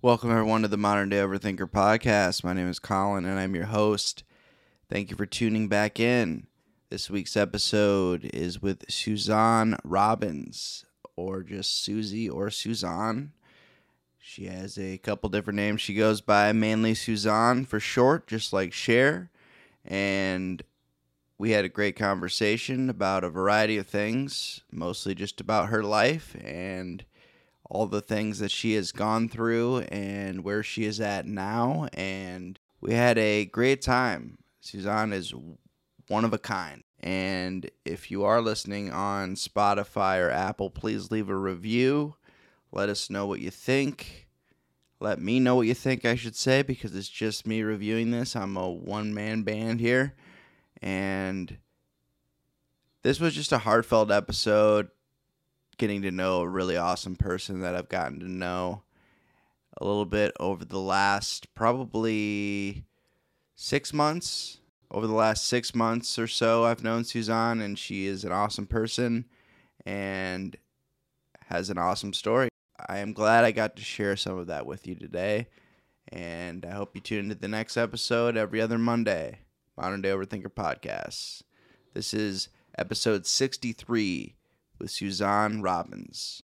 Welcome, everyone, to the Modern Day Overthinker podcast. My name is Collin, and I'm your host. Thank you for tuning back in. This week's episode is with Suzon Robbins, or just Susie or Suzanne. She has a couple different names. She goes by mainly Suzanne for short, just like Cher. And we had a great conversation about a variety of things, mostly just about her life and all the things that she has gone through and where she is at now. And we had a great time. Suzanne is one of a kind. And if you are listening on Spotify or Apple, please leave a review. Let us know what you think. Let me know what you think, I should say, because it's just me reviewing this. I'm a one man band here. And this was just a heartfelt episode, getting to know a really awesome person that I've gotten to know a little bit over the last probably six months. Over the last six months or so, I've known Suzanne, and she is an awesome person and has an awesome story. I am glad I got to share some of that with you today. And I hope you tune into the next episode every other Monday. Modern Day Overthinker Podcast. This is episode 63 with Suzon Robbins.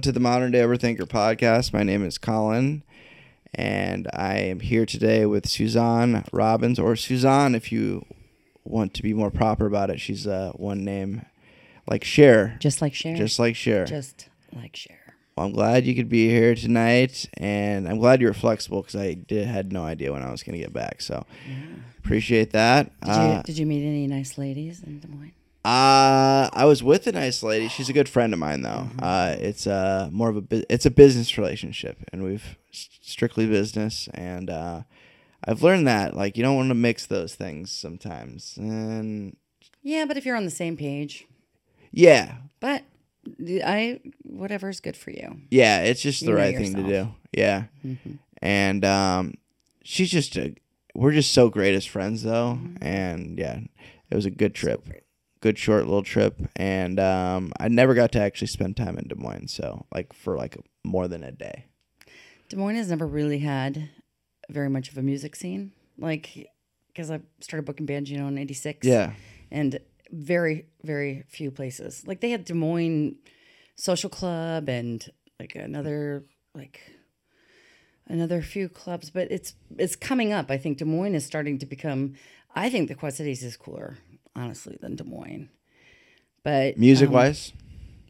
Welcome, to the Modern Day Overthinker podcast. My name is Collin, and I am here today with Suzon Robbins, or Suzanne, if you want to be more proper about it. She's uh, one name, like Cher. Just like Cher. Just like Cher. Just like Cher. Well, I'm glad you could be here tonight, and I'm glad you were flexible because I did had no idea when I was going to get back. So appreciate that. Did, Uh, you, did you meet any nice ladies in Des Moines? Uh, I was with a nice lady. She's a good friend of mine, though. Uh, it's uh more of a bu- it's a business relationship, and we've strictly business. And uh, I've learned that like you don't want to mix those things sometimes. And Yeah, but if you're on the same page, yeah, but I whatever's good for you. yeah, it's just the You right thing to do. Yeah, and um, she's just a. We're just so great as friends, though, and yeah, it was a good trip. Good short little trip and um, i never got to actually spend time in des moines so like for like more than a day Des Moines has never really had very much of a music scene, like because I started booking bands, you know, in '86. yeah and very very few places. Like they had Des Moines Social Club and like another like another few clubs, but it's it's coming up. I think Des Moines is starting to become. I think the Quad Cities is cooler, honestly, than Des Moines. But music um, wise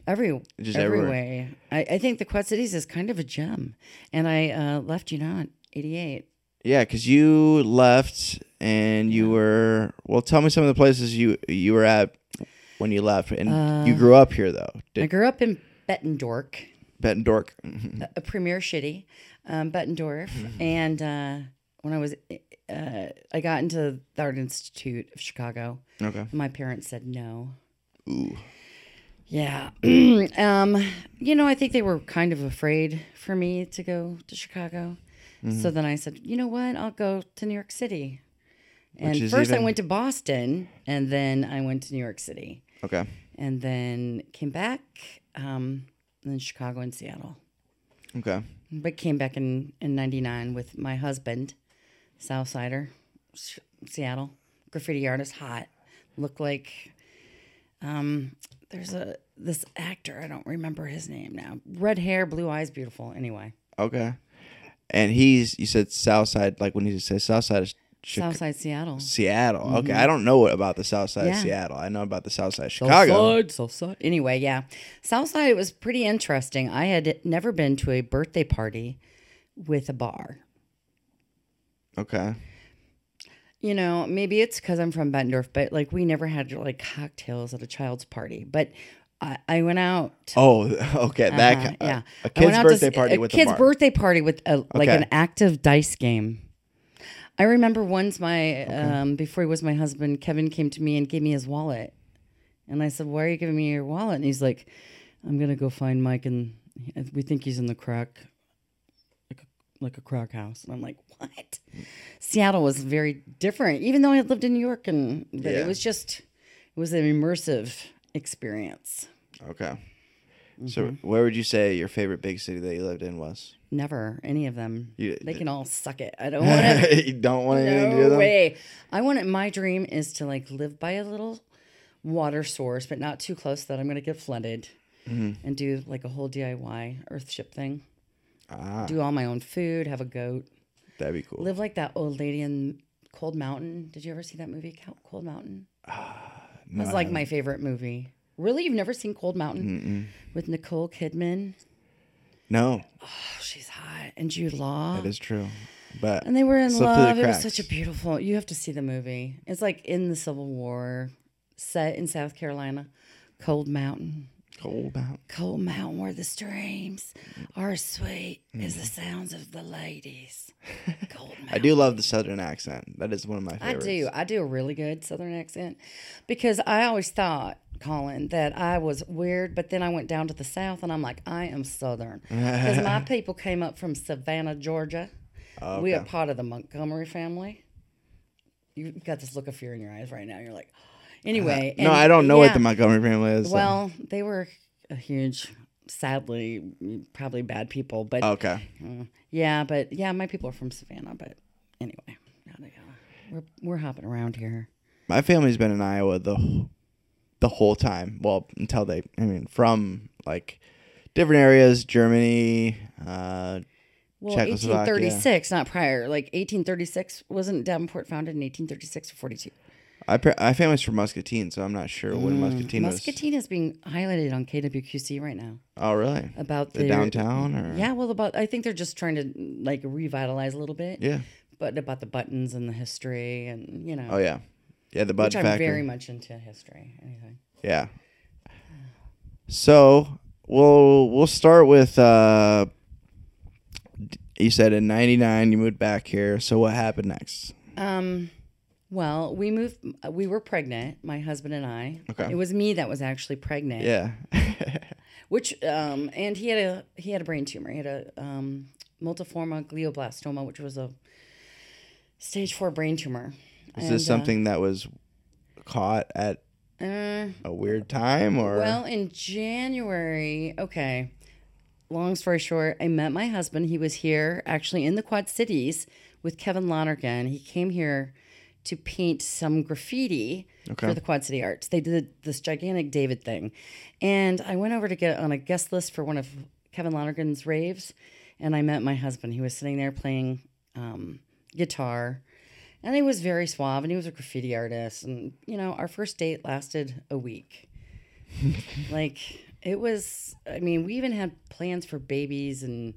every Just every everywhere. way, I, I think the Quad Cities is kind of a gem. And I uh, left you not eighty eight. yeah because you left and you were well tell me some of the places you you were at when you left and you grew up here though I grew up in Bettendorf. bettendorf a premier shitty, um, Bettendorf. And uh, when I was, uh, I got into the Art Institute of Chicago. okay My parents said no. ooh Yeah. um, you know, I think they were kind of afraid for me to go to Chicago. So then I said, you know what? I'll go to New York City. And first I went to Boston and then I went to New York City okay and then came back, um, and then Chicago and Seattle. okay but came back in in 99 with my husband southsider S- seattle graffiti artist hot looked like um there's a this actor i don't remember his name now red hair blue eyes beautiful anyway okay and he's you said south side like when you say south side of Chica- southside seattle seattle okay i don't know about the south side of Mm-hmm. Yeah. seattle i know about the south side of chicago Southside, Southside. Anyway, yeah. Southside, it was pretty interesting. I had never been to a birthday party with a bar. Okay you know, maybe it's because I'm from Bettendorf, but like we never had like cocktails at a child's party. But I, I went out. Oh, okay. That Uh-huh, yeah, A kid's out to birthday party a with kid's a bar. birthday party with a, like Okay. an active dice game. I remember once my um, before he was my husband, Kevin came to me and gave me his wallet, and I said, "Why are you giving me your wallet?" And he's like, "I'm gonna go find Mike, and we think he's in the crack, like a, crack house." And I'm like, "What?" Seattle was very different, even though I had lived in New York, and but Yeah. it was just it was an immersive experience. Okay. So, Mm-hmm. where would you say your favorite big city that you lived in was? Never any of them. You- they can all suck it. I don't want to. you don't want anything to do No them? way. I want it. My dream is to like live by a little water source, but not too close that I'm going to get flooded, Mm-hmm. and do like a whole DIY Earthship thing. Ah, Do all my own food. Have a goat. that'd be cool. Live like that old lady in Cold Mountain. Did you ever see that movie, Cold Mountain? it was like my favorite movie. Really, you've never seen Cold Mountain with Nicole Kidman? No, Oh, she's hot, and Jude Law. that is true. But And they were in Slip through the love. It was such a beautiful. You have to see the movie. It's like in the Civil War, set in South Carolina, Cold Mountain. Cold out. Cold Mountain, where the streams are sweet as the mm-hmm. sounds of the ladies. Cold Mountain. I do love the southern accent. That is one of my I do. I do a really good Southern accent because I always thought, Collin, that I was weird, but then I went down to the South and I'm like, I am Southern because my people came up from Savannah, Georgia. Oh, We are part of the Montgomery family. You've got this look of fear in your eyes right now. You're like, anyway. Uh, No, I don't know what the Montgomery family is. so- Well, they were a huge, sadly, probably bad people, but okay. uh, yeah, but yeah, my people are from Savannah. But anyway, we're we're hopping around here. My family's been in Iowa the the whole time. Well, until they, I mean, from like different areas, Germany. Uh, Well, Czechoslovakia. 1836, not prior. Like 1836, wasn't Davenport founded in 1836 or 42? I pre- my family's from Muscatine, so I'm not sure when Muscatine. Mm, Muscatine is being highlighted on KWQC right now Oh, really? about The their- downtown, or Yeah, well, about I think they're just trying to like revitalize a little bit. yeah. But about the buttons and the history and you know, Oh, yeah, yeah. The Bud which I'm very much into history. Anything. Yeah. So we'll we'll start with. Uh, d- you said in '99 you moved back here. So what happened next? Um, well, we moved. We were pregnant, my husband and I. Okay. It was me that was actually pregnant. Yeah. Which um, and he had a he had a brain tumor. He had a um, multiforme glioblastoma, which was a stage four brain tumor. Is And, this uh, something that was caught at Uh, a weird time, or well, in January, okay. Long story short, I met my husband. He was here actually in the Quad Cities with Kevin Lonergan. He came here to paint some graffiti Okay. for the Quad City Arts. They did this gigantic David thing. And I went over to get on a guest list for one of Kevin Lonergan's raves. And I met my husband. He was sitting there playing um, guitar. And he was very suave and he was a graffiti artist. And, you know, our first date lasted a week. like, it was, I mean, we even had plans for babies and,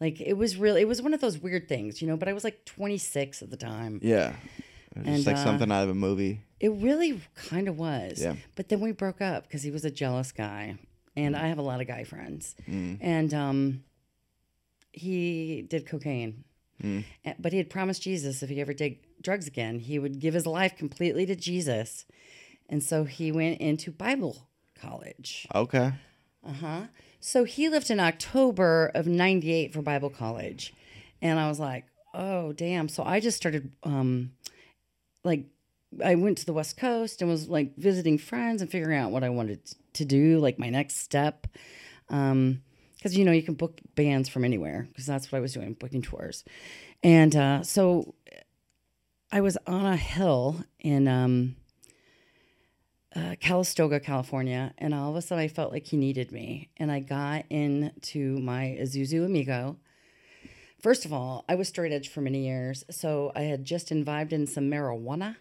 like, it was really, it was one of those weird things, you know, but I was like 26 at the time. yeah, just And, like uh, something out of a movie. It really kind of was. Yeah. But then we broke up because he was a jealous guy. And Mm. I have a lot of guy friends. And um, he did cocaine. Mm. But he had promised Jesus if he ever did drugs again, he would give his life completely to Jesus. And so he went into Bible college. Okay. Uh huh. So he left in October of 98 for Bible college. And I was like, oh, damn. So I just started, um, like, I went to the West Coast and was like visiting friends and figuring out what I wanted to do, like my next step. Um, because you know you can book bands from anywhere because that's what I was doing, booking tours, and uh, so I was on a hill in um, uh, Calistoga, California, and all of a sudden I felt like he needed me, and I got into my Isuzu Amigo. First of all, I was straight edge for many years, so I had just imbibed in some marijuana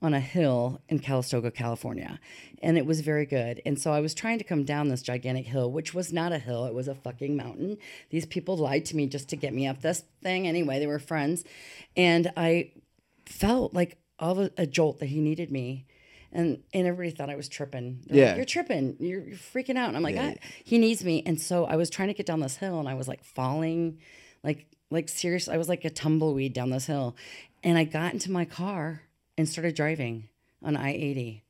on a hill in Calistoga, California, and it was very good. And so I was trying to come down this gigantic hill, which was not a hill, it was a fucking mountain. These people lied to me just to get me up this thing. Anyway, they were friends, and I felt like all of a, a jolt that he needed me. And, and everybody thought I was tripping. They're like, Yeah. you're tripping. You're, you're freaking out. And I'm like, Yeah. I, he needs me. And so I was trying to get down this hill, and I was like falling, like like serious. I was like a tumbleweed down this hill, and I got into my car and started driving on I eighty.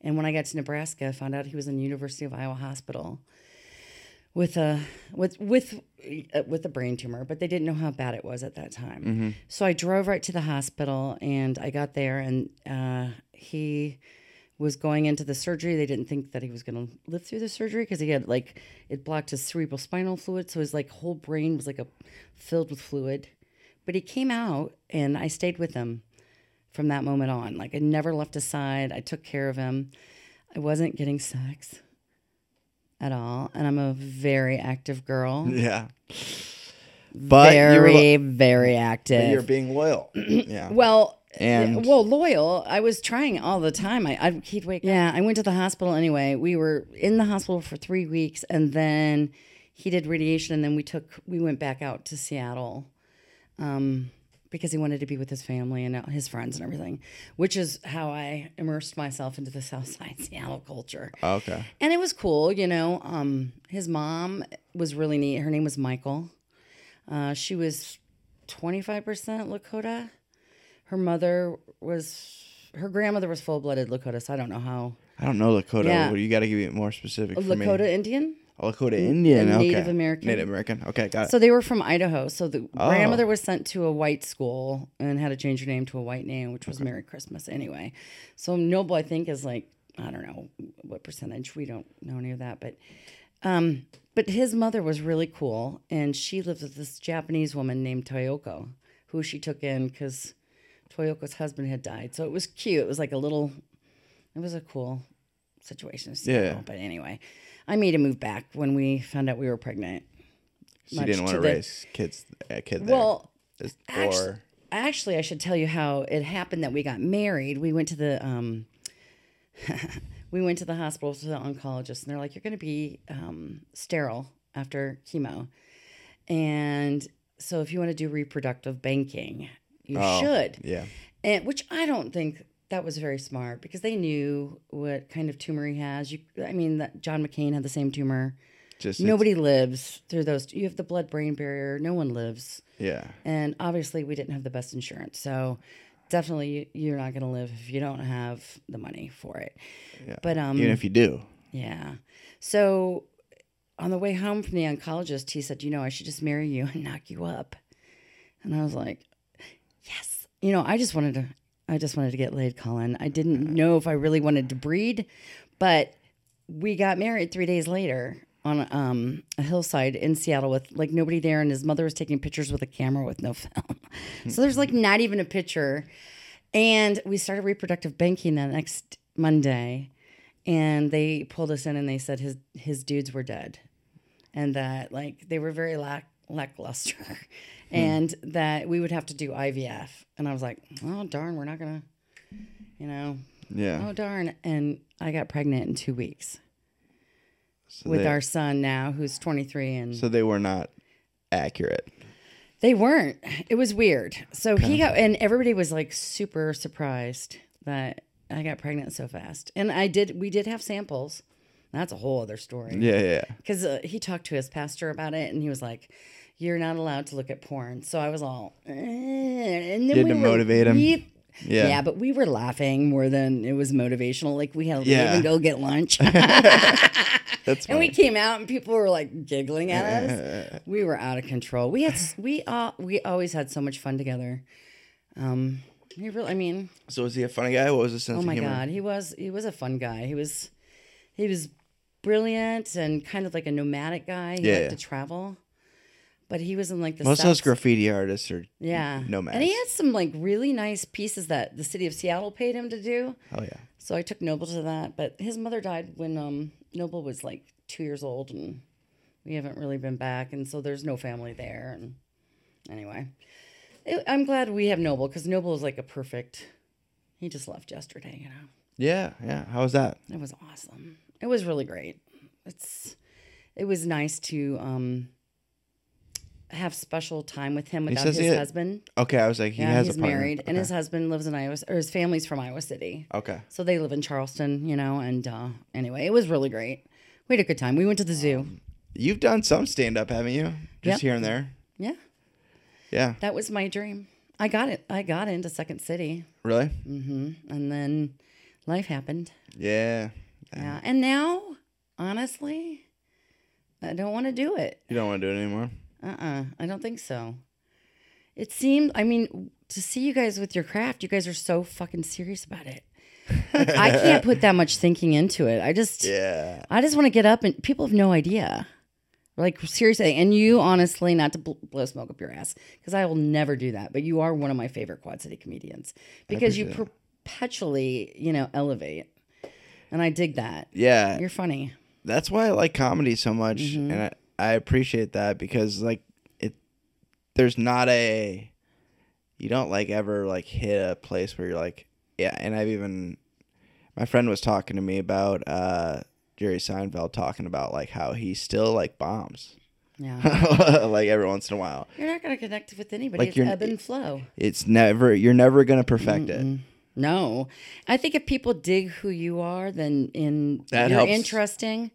And when I got to Nebraska, I found out he was in University of Iowa Hospital with a with with uh, with a brain tumor, but they didn't know how bad it was at that time. So I drove right to the hospital, and I got there, and uh, he was going into the surgery. They didn't think that he was going to live through the surgery because he had like it blocked his cerebral spinal fluid, so his like whole brain was like a filled with fluid. But he came out, and I stayed with him from that moment on. Like I never left his side. I took care of him. I wasn't getting sex at all, and I'm a very active girl. Yeah. But very, lo- very but active. you're being loyal. yeah. Well, And- well, loyal. I was trying all the time. I, I he'd wake. Yeah, I went to the hospital anyway. We were in the hospital for three weeks, and then he did radiation, and then we took we went back out to Seattle, um, because he wanted to be with his family and his friends and everything, which is how I immersed myself into the South Side Seattle culture. okay. And it was cool, you know. Um, his mom was really neat. Her name was Michael. Uh, she was 25% Lakota. Her mother was, her grandmother was full blooded Lakota, so I don't know how. I don't know Lakota. Yeah. You got to give it more specific. me. Lakota Indian? Oh, Lakota Indian. a okay. Native American. Native American. Okay, got it. So they were from Idaho. So the Oh. grandmother was sent to a white school and had to change her name to a white name, which was Merry Christmas anyway. So Noble, I think, is like I don't know what percentage. We don't know any of that, but um, but his mother was really cool, and she lived with this Japanese woman named Toyoko, who she took in because Toyoko's husband had died. So it was cute. It was like a little. It was a cool situation. to Yeah. But anyway, I made him move back when we found out we were pregnant. she much didn't want to to the- raise kids. A kid there. Well, actually, or actually, I should tell you how it happened that we got married. We went to the um, we went to the hospital to the oncologist, and they're like, "You're going to be um, sterile after chemo, and so if you want to do reproductive banking, you Oh, should." yeah. And which I don't think that was very smart because they knew what kind of tumor he has. You, I mean, that John McCain had the same tumor. Just Nobody lives through those. You have the blood-brain barrier. No one lives. Yeah. And obviously, we didn't have the best insurance. So definitely, you- you're not going to live if you don't have the money for it. Yeah. But um, Even if you do. yeah. So on the way home from the oncologist, he said, "You know, I should just marry you and knock you up." And I was like. You know, I just wanted to. I just wanted to get laid, Collin. I didn't know if I really wanted to breed, but we got married three days later on um, a hillside in Seattle with like nobody there, and his mother was taking pictures with a camera with no film. so there's like not even a picture. And we started reproductive banking the next Monday, and they pulled us in and they said his his dudes were dead, and that like they were very lack lackluster, and that we would have to do IVF. And I was like, oh darn, we're not gonna, you know, Yeah. oh darn. And I got pregnant in two weeks So with they, our son now, who's 23, and So they were not accurate. They weren't. It was weird. So he got, and everybody was like super surprised that I got pregnant so fast. And I did, we did have samples. That's a whole other story. Yeah, yeah. Because uh, he talked to his pastor about it and he was like, you're not allowed to look at porn. So I was all, eh. and then You had we to were- motivate him? we- Yeah. yeah, but we were laughing more than it was motivational. Like we had to Yeah. go get lunch. That's And we came out and people were like giggling at us. We were out of control. We had we uh, we always had so much fun together. Um, he really, I mean, So was he a funny guy? What was his sense oh of my humor? god, he was he was a fun guy. He was he was brilliant and kind of like a nomadic guy. He Yeah, liked yeah. to travel, but he was in like the Most of those graffiti artists are yeah nomads. and he had some like really nice pieces that the city of Seattle paid him to do. Oh yeah. So I took Noble to that, but his mother died when um, Noble was like two years old, and we haven't really been back, and so there's no family there. And anyway, it, I'm glad we have Noble because Noble is like a perfect. He just left yesterday, you know. Yeah, yeah. How was that? It was awesome. It was really great. It's it was nice to um have special time with him without his he- husband. Okay, I was like, he yeah, has he's a partner. married, and Okay. his husband lives in Iowa, or his family's from Iowa City. Okay. So they live in Charleston, you know. And uh, anyway, it was really great. We had a good time. We went to the zoo. You've done some stand up, haven't you? Just Yep. here and there. Yeah, Yeah. that was my dream. I got it. I got into Second City, Really? Mm-hmm. And then life happened. Yeah. Yeah, and now, honestly, I don't want to do it. You don't want to do it anymore. Uh-uh. I don't think so. It seemed, I mean, to see you guys with your craft, you guys are so fucking serious about it. Like, I can't put that much thinking into it. I just, Yeah. I just want to get up and people have no idea. Like seriously, and you honestly, not to bl- blow smoke up your ass, because I will never do that. But you are one of my favorite Quad City comedians because you perpetually, you know, elevate, and I dig that. Yeah. You're funny. That's why I like comedy so much, Mm-hmm. and I, I appreciate that because like it, there's not a, you don't like ever like hit a place where you're like, yeah. And I've even, my friend was talking to me about uh Jerry Seinfeld talking about like how he still like bombs, Yeah, like every once in a while. you're not gonna connect with anybody. Like it's ebb and flow. It's never you're never gonna perfect it. No, I think if people dig who you are, then in That you're helps. interesting.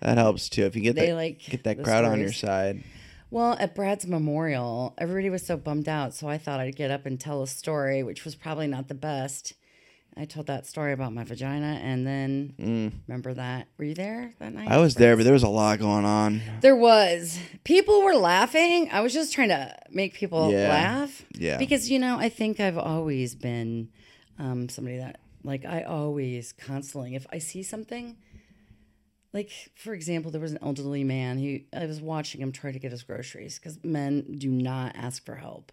That helps too. If you get They that like get that crowd on your side. Well, at Brad's memorial, everybody was so bummed out, so I thought I'd get up and tell a story, which was probably not the best. I told that story about my vagina, and then remember that? Were you there that night? Mm. I was there, but there was a lot going on. There was. People were laughing. I was just trying to make people Yeah. laugh. Yeah. Because, you know, I think I've always been um, somebody that, like, I always constantly, if I see something, like, for example, there was an elderly man who I was watching him try to get his groceries because men do not ask for help.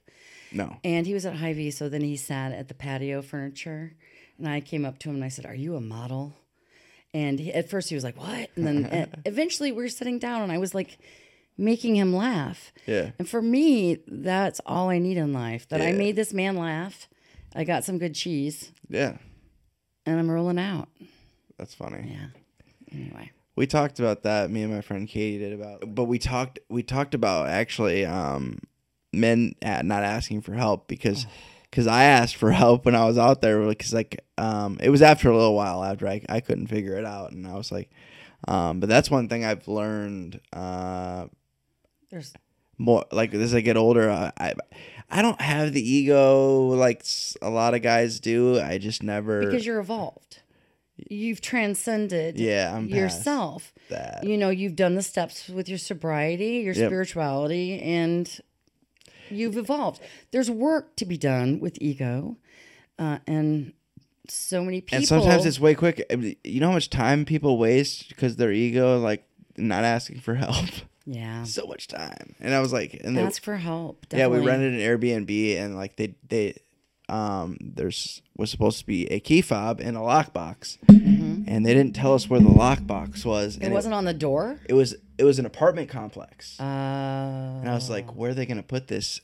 No. And he was at Hy-Vee, so then he sat at the patio furniture, and I came up to him and I said, "Are you a model?" And he, at first he was like, "What?" And then eventually we were sitting down, and I was like, making him laugh. Yeah. And for me, that's all I need in life. That I made this man laugh. I got some good cheese, Yeah. and I'm rolling out. That's funny. Yeah. Anyway, We talked about that. Me and my friend Katie did about, but we talked we talked about actually um, men not asking for help because because I asked for help when I was out there because like um, it was after a little while after I I couldn't figure it out and I was like, um, but that's one thing I've learned uh, there's more like as I get older. I, I I don't have the ego like a lot of guys do. I just never. because you're evolved. You've transcended yeah, I'm yourself. that. You know, you've done the steps with your sobriety, your Yep. spirituality, and you've evolved. There's work to be done with ego, uh, and so many people. And sometimes it's way quick. You know how much time people waste because their ego, like not asking for help. yeah. so much time. And I was like, and they, Ask for help. yeah, we rented an Airbnb, and like they they um there's was supposed to be a key fob and a lockbox, and they didn't tell us where the lockbox was. Mm-hmm. It wasn't on the door. It, was it was an apartment complex, Uh, and I was like, where are they gonna put this?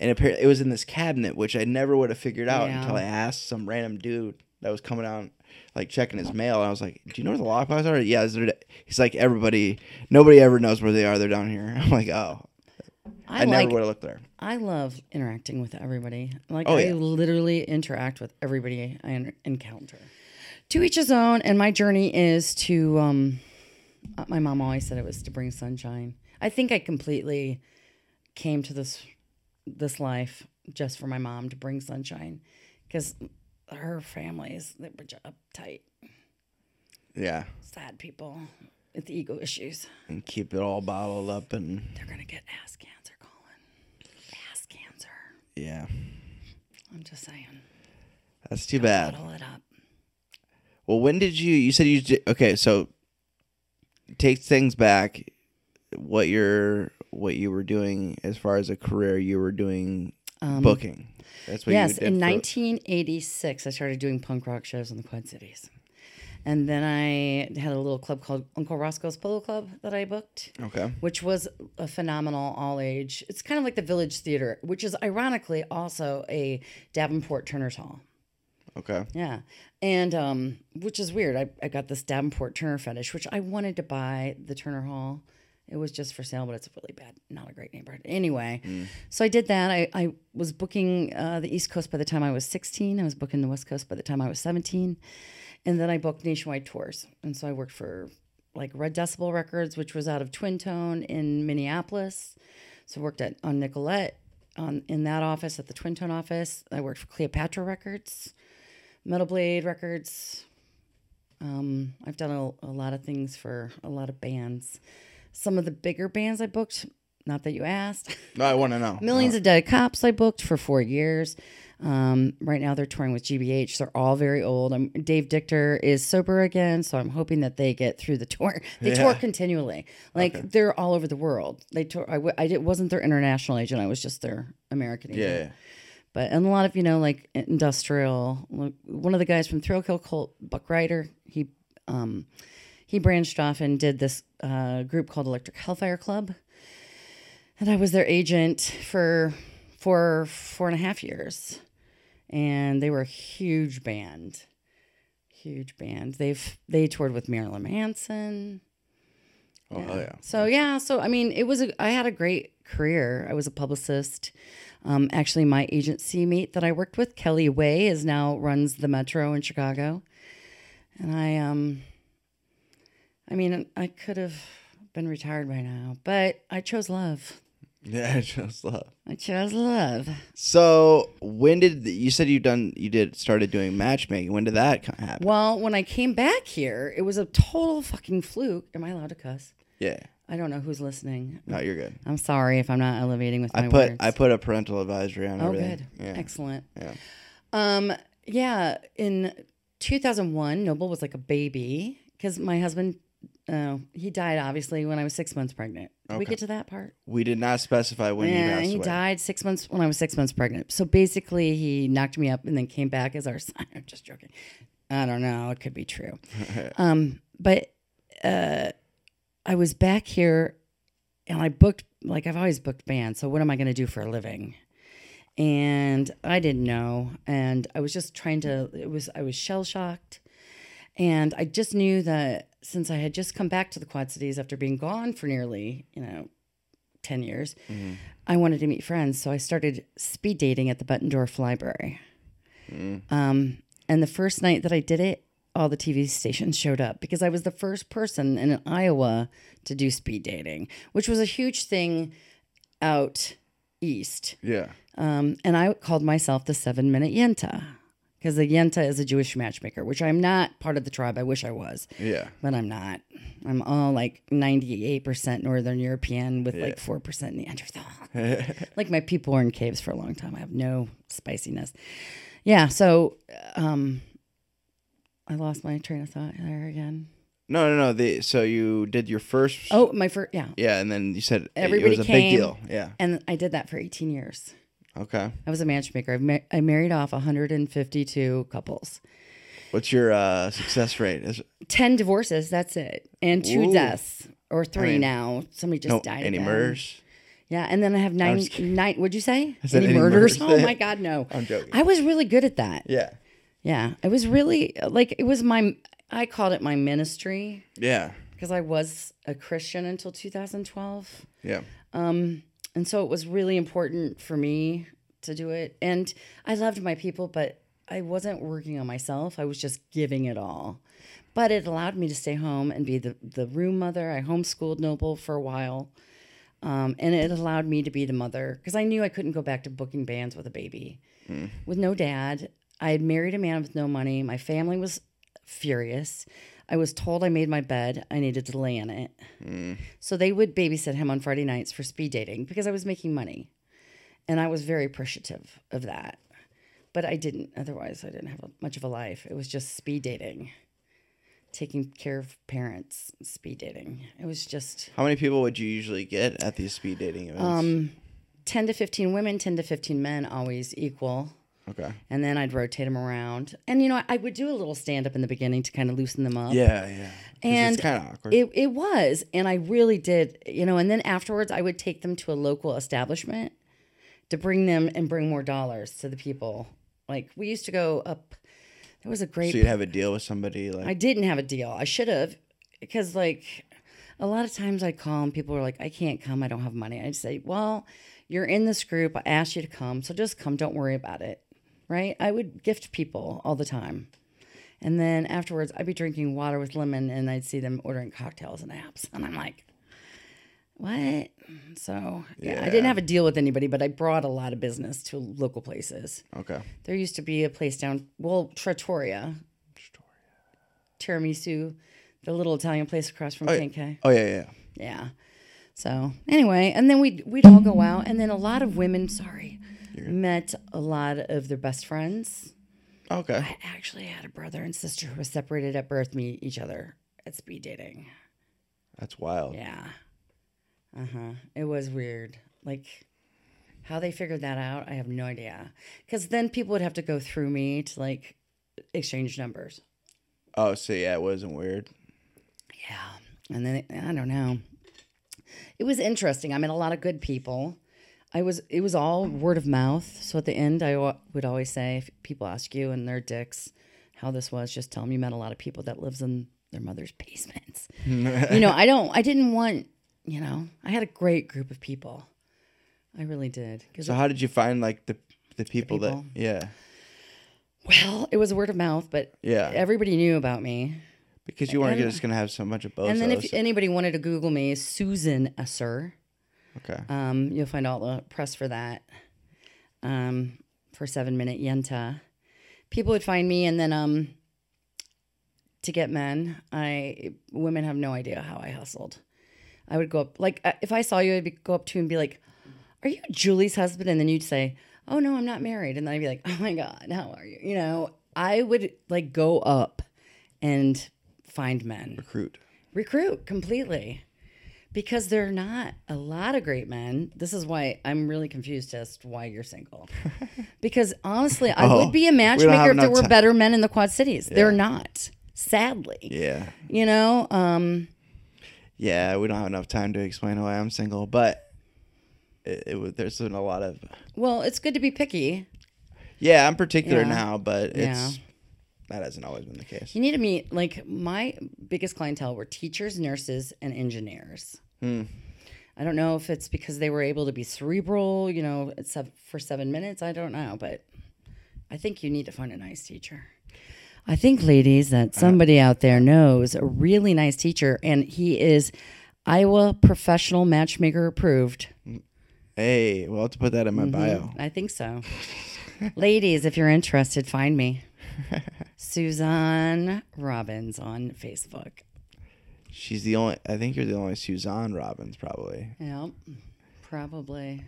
And apparently, it was in this cabinet, which I never would have figured out Yeah. until I asked some random dude that was coming out, like checking his mail. And I was like, "Do you know where the lockbox are?" Yeah, is there- he's like, "Everybody, nobody ever knows where they are. They're down here." I'm like, "Oh, I, I, never like. would have looked there." I love interacting with everybody. Like Oh, I yeah. literally interact with everybody I encounter. To each his own. And my journey is to. Um, uh, my mom always said it was to bring sunshine. I think I completely came to this this life just for my mom to bring sunshine, because her family is they were uptight, Yeah, sad people with ego issues. and keep it all bottled up, and They're gonna get ass cancer, Collin. Ass cancer. Yeah, I'm just saying. that's too bad. Bottle it up. Well, when did you? You said you did, okay. So take things back. What you're, what you were doing as far as a career, you were doing booking. That's what Um, Yes, you did. in for- 1986, I started doing punk rock shows in the Quad Cities. And then I had a little club called Uncle Roscoe's Polo Club that I booked, Okay. which was a phenomenal all age. It's kind of like the Village Theater, which is ironically also a Davenport Turner's Hall. Okay. Yeah. And um, which is weird. I, I got this Davenport Turner fetish, which I wanted to buy the Turner Hall It was just for sale, but it's a really bad, not a great neighborhood. Anyway, so I did that. I, I was booking uh, the East Coast by the time I was 16. I was booking the West Coast by the time I was 17. And then I booked nationwide tours. And so I worked for like Red Decibel Records, which was out of Twin Tone in Minneapolis. So I worked at on Nicollet on in that office at the Twin Tone office. I worked for Cleopatra Records, Metal Blade Records. Um, I've done a, a lot of things for a lot of bands. Some of the bigger bands I booked, not that you asked. No, I want to know. Millions of Dead Cops I booked for four years. Um, right now they're touring with GBH. They're all very old. I'm, Dave Dictor is sober again, so I'm hoping that they get through the tour. They tour continually. Like they're all over the world. They tour. I, w- I did, wasn't their international agent. I was just their American agent. Yeah. But and a lot of you know like industrial. One of the guys from Thrill Kill Kult, Buck Ryder, he um, he branched off and did this uh, group called Electric Hellfire Club, and I was their agent for for four and a half years, and they were a huge band, huge band. They've they toured with Marilyn Manson. Oh, hell yeah. So yeah, so I mean, it was a, I had a great career. I was a publicist. Um, actually, my agency mate that I worked with, Kelly Way, is now runs the Metro in Chicago, and I um, I mean, I could have been retired by now, but I chose love. Yeah, I just love. I chose love. So when did you said you done you did started doing matchmaking? When did that happen? Well, when I came back here, it was a total fucking fluke. Am I allowed to cuss? Yeah, I don't know who's listening. no, you're good. I'm sorry if I'm not elevating with my I put words. I put a parental advisory on it. Oh, everything. good. Yeah. Excellent. Yeah. Um, yeah, in 2001, Noble was like a baby because my husband, uh, he died obviously when I was six months pregnant. Did we get to that part? We did not specify when yeah, passed he away. died six months when I was six months pregnant. So basically, he knocked me up and then came back as our son. I'm just joking. I don't know. It could be true. um, but uh, I was back here and I booked, like, I've always booked bands. So what am I going to do for a living? And I didn't know. And I was just trying to, it was, I was shell shocked. And I just knew that since I had just come back to the Quad Cities after being gone for nearly, you know, 10 years, I wanted to meet friends. So I started speed dating at the Bettendorf Library. Um, and the first night that I did it, all the TV stations showed up because I was the first person in Iowa to do speed dating, which was a huge thing out east. Yeah. Um, and I called myself the seven minute Yenta because the Yenta is a Jewish matchmaker, which I'm not part of the tribe. I wish I was, Yeah. but I'm not. I'm all like 98% Northern European with like 4% Neanderthal. like my people were in caves for a long time. I have no spiciness. Yeah. So um, I lost my train of thought there again. No, no, no. The so you did your first. Oh, my first, yeah. Yeah, and then you said it- Everybody it was a came. big deal. Yeah. And I did that for 18 years. Okay. I was a matchmaker. I, ma- I married off 152 couples. What's your uh, success rate? Is 10 divorces, that's it. And two Ooh. deaths. Or three mean, now. Somebody just no died. any again. murders? Yeah, and then I have nine. nine what'd you say? any, any murders? murders. Oh my God, no. I'm joking. I was really good at that. Yeah. Yeah, it was really like it was my. I called it my ministry Yeah. because I was a Christian until 2012. Yeah. Um, and so it was really important for me to do it. And I loved my people, but I wasn't working on myself. I was just giving it all. But it allowed me to stay home and be the, the room mother. I homeschooled Noble for a while. Um, and it allowed me to be the mother because I knew I couldn't go back to booking bands with a baby. With no dad. I had married a man with no money. My family was furious. I was told I made my bed. I needed to lay in it. So they would babysit him on Friday nights for speed dating because I was making money. And I was very appreciative of that. But I didn't, otherwise, I didn't have a, much of a life. It was just speed dating, taking care of parents, speed dating. It was just How many people would you usually get at these speed dating events? um, 10 to 15 women, 10 to 15 men, always equal. Okay. And then I'd rotate them around. And, you know, I would do a little stand up in the beginning to kind of loosen them up. Yeah, yeah. And it's kind of awkward. It, it was. And I really did, you know, and then afterwards I would take them to a local establishment to bring them and bring more dollars to the people. Like we used to go up, there was a great, so you'd have a deal with somebody like I didn't have a deal. I should have because like a lot of times I call and people are like, I can't come. I don't have money. I'd say, well, you're in this group. I asked you to come. So just come. Don't worry about it. Right. I would gift people all the time. And then afterwards, I'd be drinking water with lemon and I'd see them ordering cocktails and apps. And I'm like, what? So, yeah, I didn't have a deal with anybody, but I brought a lot of business to local places. Okay. There used to be a place down, well, Trattoria. Tiramisu, the little Italian place across from Oh, K. Oh yeah, yeah. yeah. Yeah. So anyway, and then we'd we'd all go out, and then a lot of women, sorry, met a lot of their best friends. Okay. I actually had a brother and sister who were separated at birth meet each other at speed dating. That's wild. Yeah. Uh huh. It was weird. Like how they figured that out, I have no idea. Because then people would have to go through me to like exchange numbers. Oh, so yeah, it wasn't weird. Yeah. And then I don't know. It was interesting. I met a lot of good people. I was it was all word of mouth. So at the end I would always say if people ask you and they're dicks how this was, just tell them you met a lot of people that lives in their mother's basements. you know, I don't I didn't want, you know, I had a great group of people. I really did. So how did you find like the the people, people? that yeah well, it was word of mouth, but yeah everybody knew about me. because you weren't and- just gonna have so much of both. And then if anybody wanted to Google me, Susan Esser. Okay Um, you'll find all the press for that. Um, for seven minute yenta, people would find me, and then um, to get men, I women have no idea how I hustled. I would go up like uh, if I saw you, I'd be, go up to you and be like, "Are you Julie's husband?" And then you'd say, "Oh no, I'm not married." And then I'd be like, "Oh my god, how are you?" You know, I would like go up and find men recruit. recruit completely because there are not a lot of great men. This is why I'm really confused as to why you're single. because honestly, I Oh, would be a we don't have matchmaker if there were time. better men in the Quad Cities. They're not, sadly. Yeah You know, um, yeah. We don't have enough time to explain why I'm single, but it, it there's been a lot of well, it's good to be picky. yeah. I'm particular Yeah. now, but Yeah. That hasn't always been the case. You need to meet like my biggest clientele were teachers, nurses, and engineers. Hmm. I don't know if it's because they were able to be cerebral, you know, for seven minutes. I don't know, but I think you need to find a nice teacher. I think, ladies, that somebody out there knows a really nice teacher, and he is Iowa professional matchmaker approved. Hey, we'll have to put that in my Mm-hmm. bio. I think so. ladies, if you're interested, find me. Suzon Robbins on Facebook. She's the only. I think you're the only Suzon Robbins, probably. Yep, probably.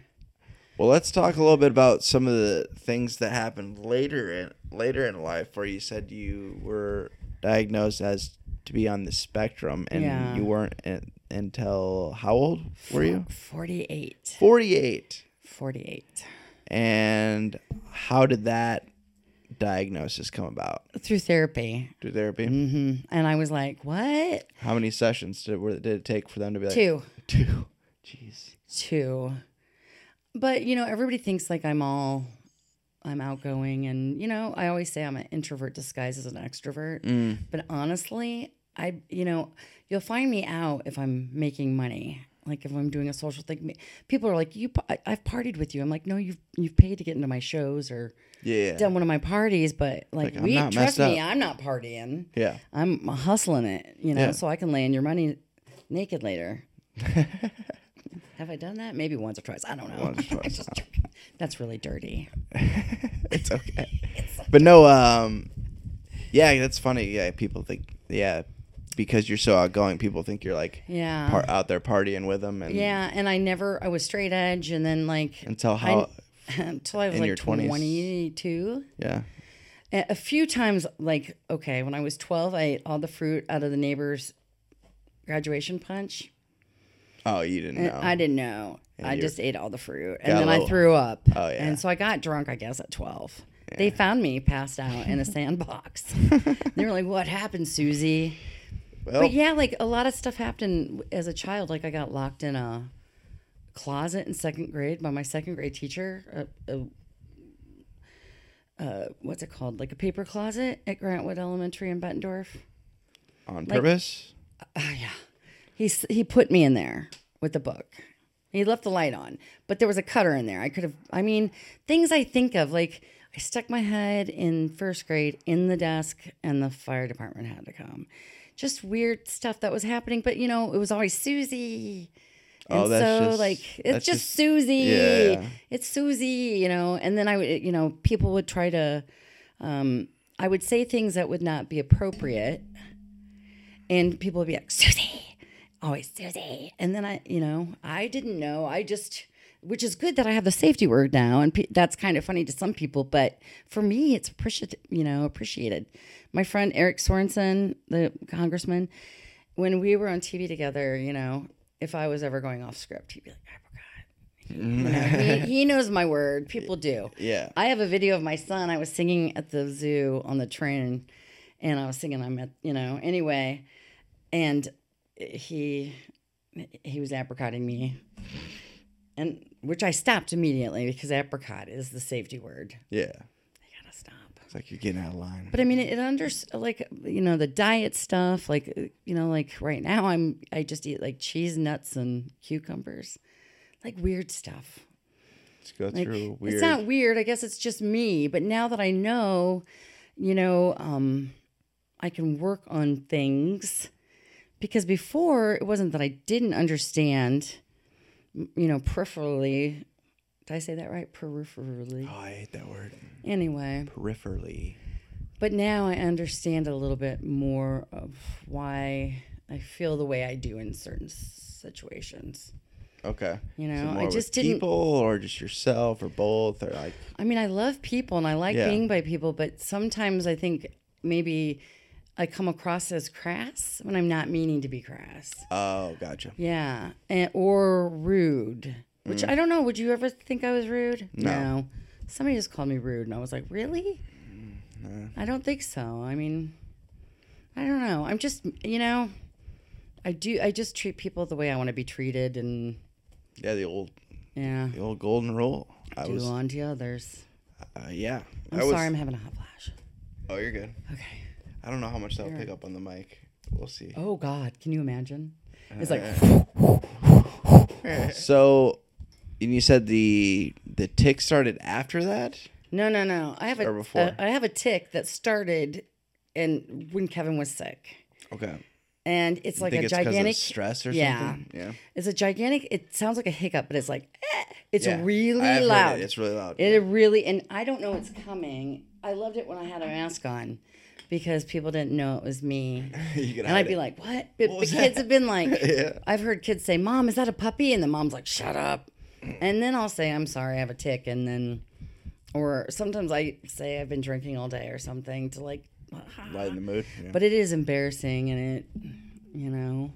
Well, let's talk a little bit about some of the things that happened later in later in life, where you said you were diagnosed as to be on the spectrum, and Yeah. you weren't in, until how old were you? 48. Forty eight. 48. And how did that diagnosis come about? Through therapy. Through therapy. hmm And I was like, what? How many sessions did, were, did it take for them to be like Two. Two. Jeez. Two. But, you know, everybody thinks like I'm all, I'm outgoing. And, you know, I always say I'm an introvert disguised as an extrovert. Mm. But honestly, I, you know, you'll find me out if I'm making money. Like if I'm doing a social thing, people are like, "You, I, I've partied with you." I'm like, "No, you've you've paid to get into my shows or Yeah. done one of my parties, but like, Like, we trust me. I'm not partying. Yeah. I'm hustling it, you know, Yeah. so I can lay in your money naked later. Have I done that? Maybe once or twice. I don't know. Once or twice. Just joking. That's really dirty. it's okay. but no, um, yeah, that's funny. Yeah, people think, yeah, because you're so outgoing, people think you're like Yeah. par- out there partying with them, and yeah, and I never I was straight edge and then like until how, until I was in like your 20s. 22. yeah, A few times like okay, when I was 12, I ate all the fruit out of the neighbor's graduation punch. oh, you didn't And know. I didn't know. I just ate all the fruit, and then I threw up. Oh, yeah. And so I got drunk, I guess, at twelve. They found me passed out in a sandbox. they were like, "What happened, Susie?" Well, But yeah, like a lot of stuff happened as a child. Like I got locked in a closet in second grade by my second grade teacher. A, a, uh, what's it called? Like a paper closet at Grant Wood Elementary in Bettendorf. on like- purpose. Oh yeah. he he put me in there with the book. He left the light on, but there was a cutter in there. I could have. I mean, things I think of like I stuck my head in first grade in the desk, and the fire department had to come. Just weird stuff that was happening, but you know, it was always Susie. And Oh, that's so just- like it's just, just- Susie. Yeah. It's Susie, you know. And then I would, you know, people would try to. Um, I would say things that would not be appropriate, and people would be like, Susie, always Susie. And then I, you know, I didn't know. I just, which is good that I have the safety word now, and pe- that's kind of funny to some people, but for me, it's appreciated. You know, appreciated. My friend Eric Sorensen, the congressman, when we were on TV together, you know, if I was ever going off script, he'd be like, I forgot. You know, he, he knows my word. People do. Yeah. I have a video of my son. I was singing at the zoo on the train, and I was singing. I'm at you know anyway, and he he was apricotting me, and which I stopped immediately because apricot is the safety word. Yeah. I gotta stop. It's like you're getting out of line. But I mean, it under like you know the diet stuff. Like you know, like right now I'm I just eat like cheese, nuts, and cucumbers, like weird stuff. Let's go Like, through weird. It's not weird. I guess it's just me. But now that I know, you know, um, I can work on things because before it wasn't that I didn't understand, you know, peripherally. Did I say that right? Peripherally. oh, I hate that word. Anyway, Peripherally. but now I understand a little bit more of why I feel the way I do in certain situations. Okay. You So know, more I just didn't. people or just yourself or both or like I mean, I love people and I like Yeah. being by people, but sometimes I think maybe I come across as crass when I'm not meaning to be crass. oh gotcha Yeah, and, or rude. Which I don't know. Would you ever think I was rude? Mm. No. Somebody just called me rude, and I was like, really? Mm, I don't think so. I mean, I don't know. I'm just, you know, I do. I just treat people the way I want to be treated, and yeah the old yeah, the old golden rule I do was unto others. uh, yeah I'm I was sorry, I'm having a hot flash. oh you're good Okay. I don't know how much that'll pick up on the mic we'll see Oh God, can you imagine? It's like so and you said the the tick started after that no, no, no. I have a Or before? uh, I have a tick that started, and when Kevin was sick, okay and it's like think a it's 'cause of gigantic stress or yeah. something yeah It's a gigantic. It sounds like a hiccup, but it's like eh, it's Yeah. really I have heard loud. it. it's really loud It really, and I don't know it's coming. I loved it when I had a mask on because people didn't know it was me. you can And I'd hide be it. like, what? But the kids that? have been like, Yeah. I've heard kids say, Mom, is that a puppy? And the mom's like, shut up. And then I'll say, I'm sorry, I have a tick. And then, or sometimes I say I've been drinking all day or something to like, lighten the mood yeah. but it is embarrassing and it, you know,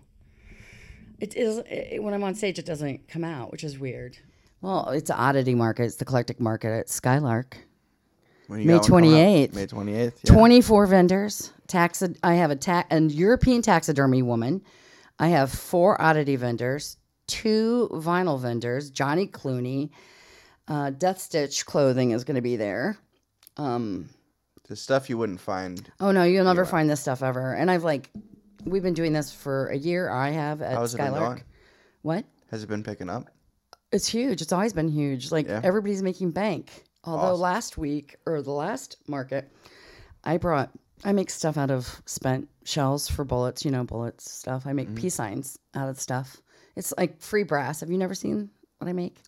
it is, it, when I'm on stage, it doesn't come out, which is weird. Well, it's an oddity market. It's the eclectic market at Skylark. May got one coming up? 28th. May 28th yeah. 24 vendors. Taxi- I have a ta- an European taxidermy woman. I have four oddity vendors, two vinyl vendors. Johnny Clooney, uh, Death Stitch clothing is going to be there. Um, the stuff you wouldn't find oh no, you'll never find this stuff ever. And I've like, we've been doing this for a year. I have at how's Skylark. What? has it been picking up It's huge. It's always been huge. Like Yeah. everybody's making bank. Although Awesome. last week or the last market, I brought I make stuff out of spent shells for bullets, you know, bullets stuff. I make Mm-hmm. peace signs out of stuff. It's like free brass. Have you never seen what I make?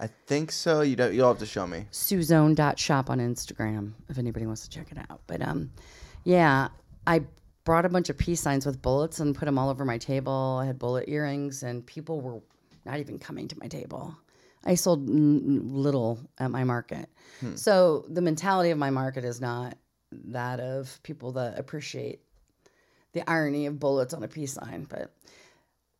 I think so you don't you'll have to show me Suzone.shop on Instagram if anybody wants to check it out. But um yeah, I brought a bunch of peace signs with bullets and put them all over my table. I had bullet earrings and people were not even coming to my table. I sold n- little at my market. So the mentality of my market is not that of people that appreciate the irony of bullets on a peace sign, but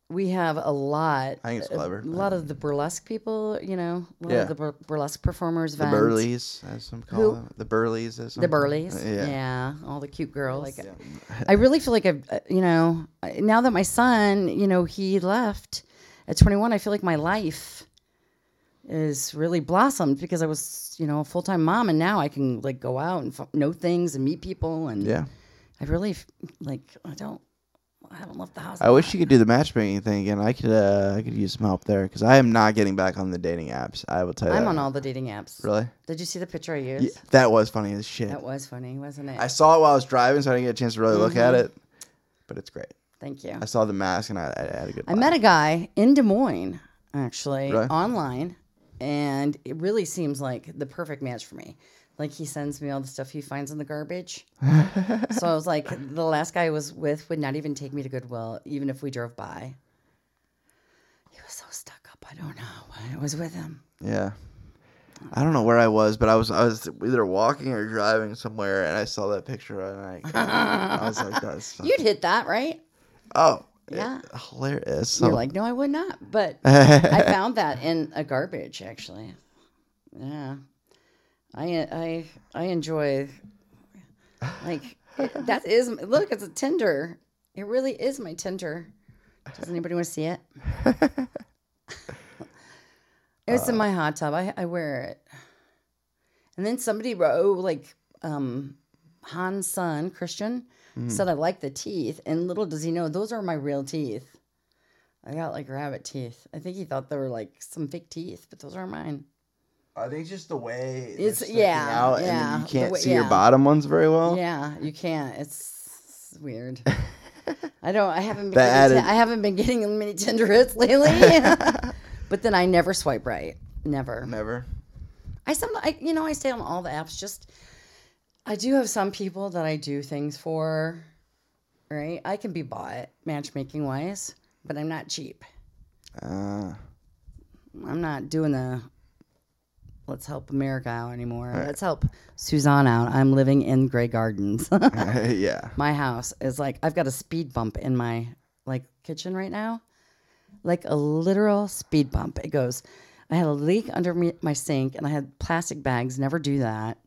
we have a lot. I think it's of- clever. A lot of the burlesque people, you know, a lot Yeah. of the bur- burlesque performers. the vent. burleys as some call Who? them the burleys as some The call them. Burleys, yeah, yeah. all the cute girls. Like, I really feel like I've, uh, you know, now that my son, you know, he left at 21, I feel like my life is really blossomed because I was, you know, a full time mom, and now I can like go out and f- know things and meet people, and yeah I really f- like I don't. I haven't left the house. I wish you could do the matchmaking thing again. I could uh, I could use some help there because I am not getting back on the dating apps. I will tell you. I'm that. on all the dating apps. Really? Did you see the picture I used? Yeah, that was funny as shit. That was funny, wasn't it? I saw it while I was driving, so I didn't get a chance to really look at Mm-hmm. it. But it's great. Thank you. I saw the mask and I, I had a good. I laugh. met a guy in Des Moines, actually, Really? online, and it really seems like the perfect match for me. Like he sends me all the stuff he finds in the garbage. so I was like, the last guy I was with would not even take me to Goodwill, even if we drove by. He was so stuck up. I don't know why I was with him. Yeah. I don't know where I was, but I was I was either walking or driving somewhere, and I saw that picture, and I, I was like, "That's You'd hit that, right? oh, Yeah. it- hilarious." You're like, no, I would not. But I found that in a garbage, actually. Yeah, I I I enjoy. Like it- that is look, it's a Tinder. It really is my Tinder. Does anybody want to see it? it's in my hot tub. I I wear it. And then somebody wrote like um Han's son, Christian, Mm-hmm. said I like the teeth. And little does he know those are my real teeth. I got like rabbit teeth. I think he thought they were like some fake teeth, but those are mine. I think just the way It's- yeah, out and yeah, then you can't way- see your bottom ones very well. Yeah, you can't. It's weird. I don't. I haven't been. Getting added- I haven't been getting many Tinder hits lately. but then I never swipe right. Never. Never. I some. I you know I stay on all the apps. Just I do have some people that I do things for. Right. I can be bought matchmaking wise, but I'm not cheap. Uh, I'm not doing the let's help America out anymore. Let's help Suzon out. I'm living in Grey Gardens. yeah. my house is like I've got a speed bump in my like kitchen right now. Like a literal speed bump. It goes I had a leak under me, my sink and I had plastic bags, never do that.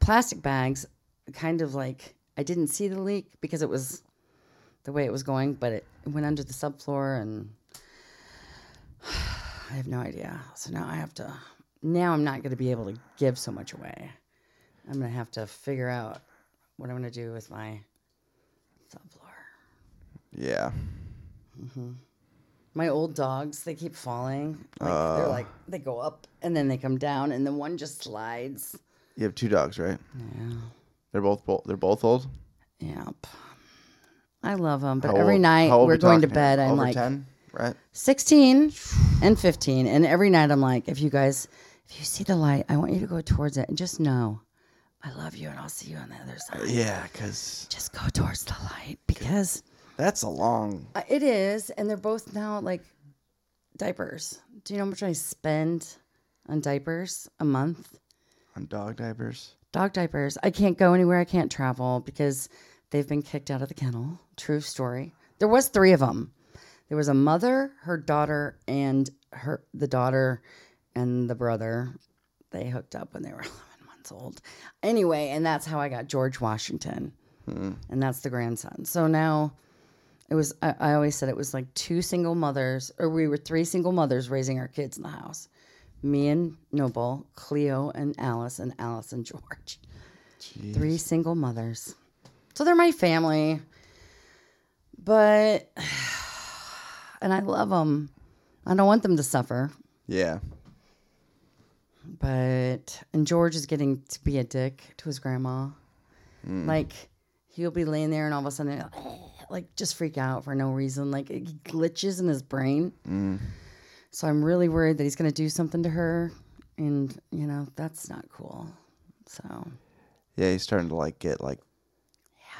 Plastic bags kind of like I didn't see the leak because it was the way it was going, but it went under the subfloor and I have no idea. So now I have to now I'm not going to be able to give so much away. I'm going to have to figure out what I'm going to do with my subfloor. Yeah. Mm-hmm. my old dogs, they keep falling. Like, they're like they go up and then they come down, and the one just slides. You have two dogs, right? Yeah. They're both bo- they're both old. Yep. I love them, but How every old- night how old we're we going to talking? bed. I'm Over like 10, right? 16 and 15, and every night I'm like, if you guys, if you see the light, I want you to go towards it and just know, I love you, and I'll see you on the other side. Yeah, because Just go towards the light because that's a long. Uh, It is, and they're both now like diapers. Do you know how much I spend on diapers a month? On dog diapers. Dog diapers. I can't go anywhere. I can't travel because they've been kicked out of the kennel. True story. There was three of them. There was a mother, her daughter, and her the daughter and the brother. They hooked up when they were 11 months old. Anyway, and that's how I got George Washington, hmm. and that's the grandson. So now it was. I, I always said it was like two single mothers, or we were three single mothers raising our kids in the house. Me and Noble, Cleo and Alice, and Alice and George. Three single mothers. So they're my family. But, and I love them. I don't want them to suffer. Yeah. But, and George is getting to be a dick to his grandma. Mm. Like, he'll be laying there and all of a sudden, like, just freak out for no reason. Like, it glitches in his brain. Mm. So I'm really worried that he's going to do something to her. And, you know, that's not cool. So, Yeah, he's starting to like get like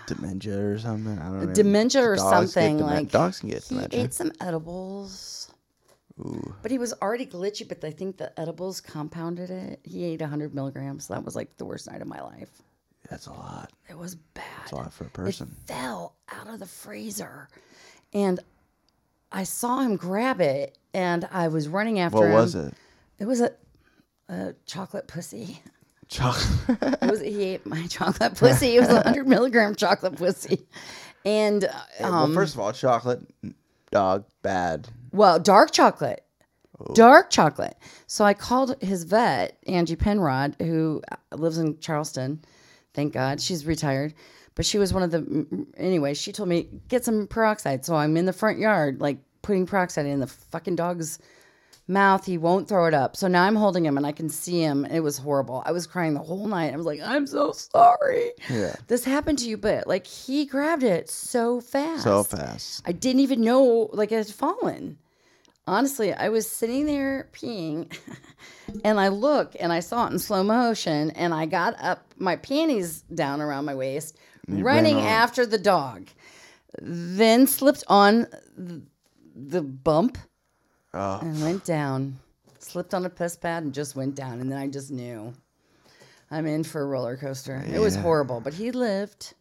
dementia or something. I don't know. dementia or something. demen- like, dogs can get he dementia. He ate some edibles. Ooh. But he was already glitchy, but I think the edibles compounded it. He ate 100 milligrams. That was like the worst night of my life. That's a lot. It was bad. That's a lot for a It person. fell out of the freezer. And I saw him grab it and I was running after What him. was it? It was a, a chocolate pussy. Chocolate. Was, he ate my chocolate pussy. It was a 100 milligram chocolate pussy. And, uh, well, first of all, chocolate, dog, bad. well, dark chocolate. Dark chocolate. So I called his vet, Angie Penrod, who lives in Charleston. Thank God she's retired. But she was one of the anyway. She told me get some peroxide. So I'm in the front yard, like putting peroxide in the fucking dog's mouth. He won't throw it up. So now I'm holding him and I can see him. It was horrible. I was crying the whole night. I was like, I'm so sorry. Yeah. This happened to you, but like he grabbed it so fast. So fast. I didn't even know like it had fallen. Honestly, I was sitting there peeing and I look and I saw it in slow motion and I got up my panties down around my waist, running after the dog. Then slipped on the, bump Oh. and went down. Slipped on a piss pad and just went down. And then I just knew I'm in for a roller coaster. It was horrible, but he lived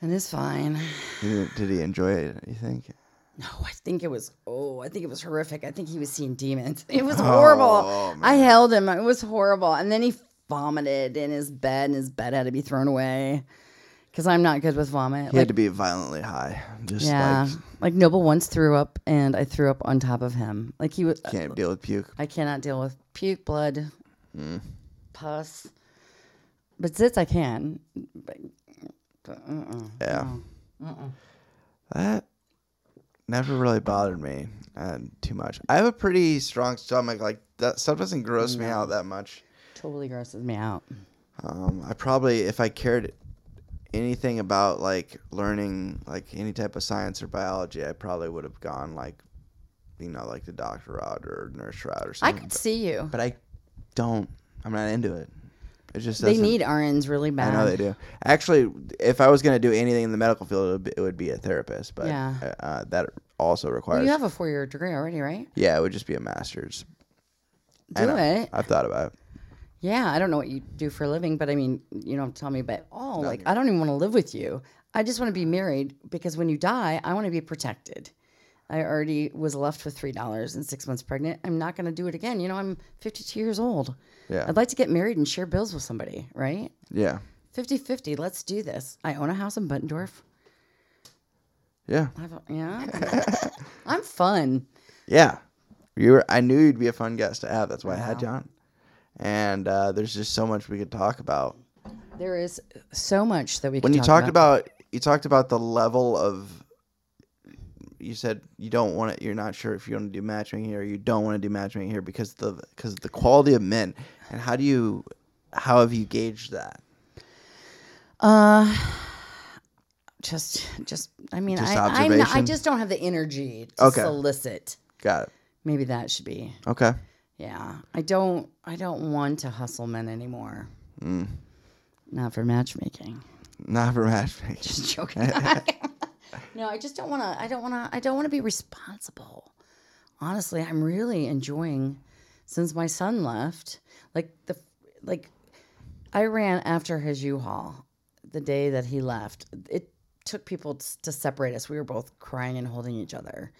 and is fine. Did he, did he enjoy it? You think? No, I think it was. Oh, I think it was horrific. I think he was seeing demons. It was oh, horrible. Oh, I held him. It was horrible. And then he vomited in his bed, and his bed had to be thrown away because I'm not good with vomit. He Like, had to be violently high. Just yeah, like like Noble once threw up, and I threw up on top of him. Like he was. can't deal with puke. I cannot deal with puke, blood, Mm. pus, but zits I can. But, uh-uh. Yeah. That never really bothered me uh, too much. I have a pretty strong stomach. Like that stuff doesn't gross me out that much. Totally grosses me out. Um, I probably, if I cared anything about like learning like any type of science or biology, I probably would have gone like, you know, like the doctor route or nurse route or something. I could but, see you. but I don't. I'm not into it. It just They need RNs really bad. I know they do. Actually, if I was going to do anything in the medical field, it would be, it would be a therapist. But Yeah. uh, that also requires. Well, you have a four year degree already, right? yeah, it would just be a master's. Do it. I've thought about it. Yeah, I don't know what you do for a living, but I mean, you don't tell me about oh, like I don't even want to live with you. I just want to be married because when you die, I want to be protected. I already was left with three dollars and six months pregnant. I'm not going to do it again. You know, I'm 52 years old. Yeah. I'd like to get married and share bills with somebody, right? Yeah. 50 50. Let's do this. I own a house in Bettendorf. Yeah. I've, yeah, I'm fun. Yeah. You were, I knew you'd be a fun guest to have. That's why I had you on. And uh, there's just so much we could talk about. There is so much that we When can you talk talked about you talked about the level of you said you don't want to you're not sure if you want to do matchmaking here you don't want to do matchmaking here because the because the quality of men and how do you how have you gauged that Uh, just, just. I mean, Just I, I'm not, I just don't have the energy to Okay. solicit. got it Maybe that should be. okay Yeah, I don't. I don't want to hustle men anymore. Mm. Not for matchmaking. not for matchmaking Just joking. no, I just don't want to. I don't want to. I don't want to be responsible. Honestly, I'm really enjoying since my son left. Like the like, I ran after his U-Haul the day that he left. It took people to separate us. We were both crying and holding each other.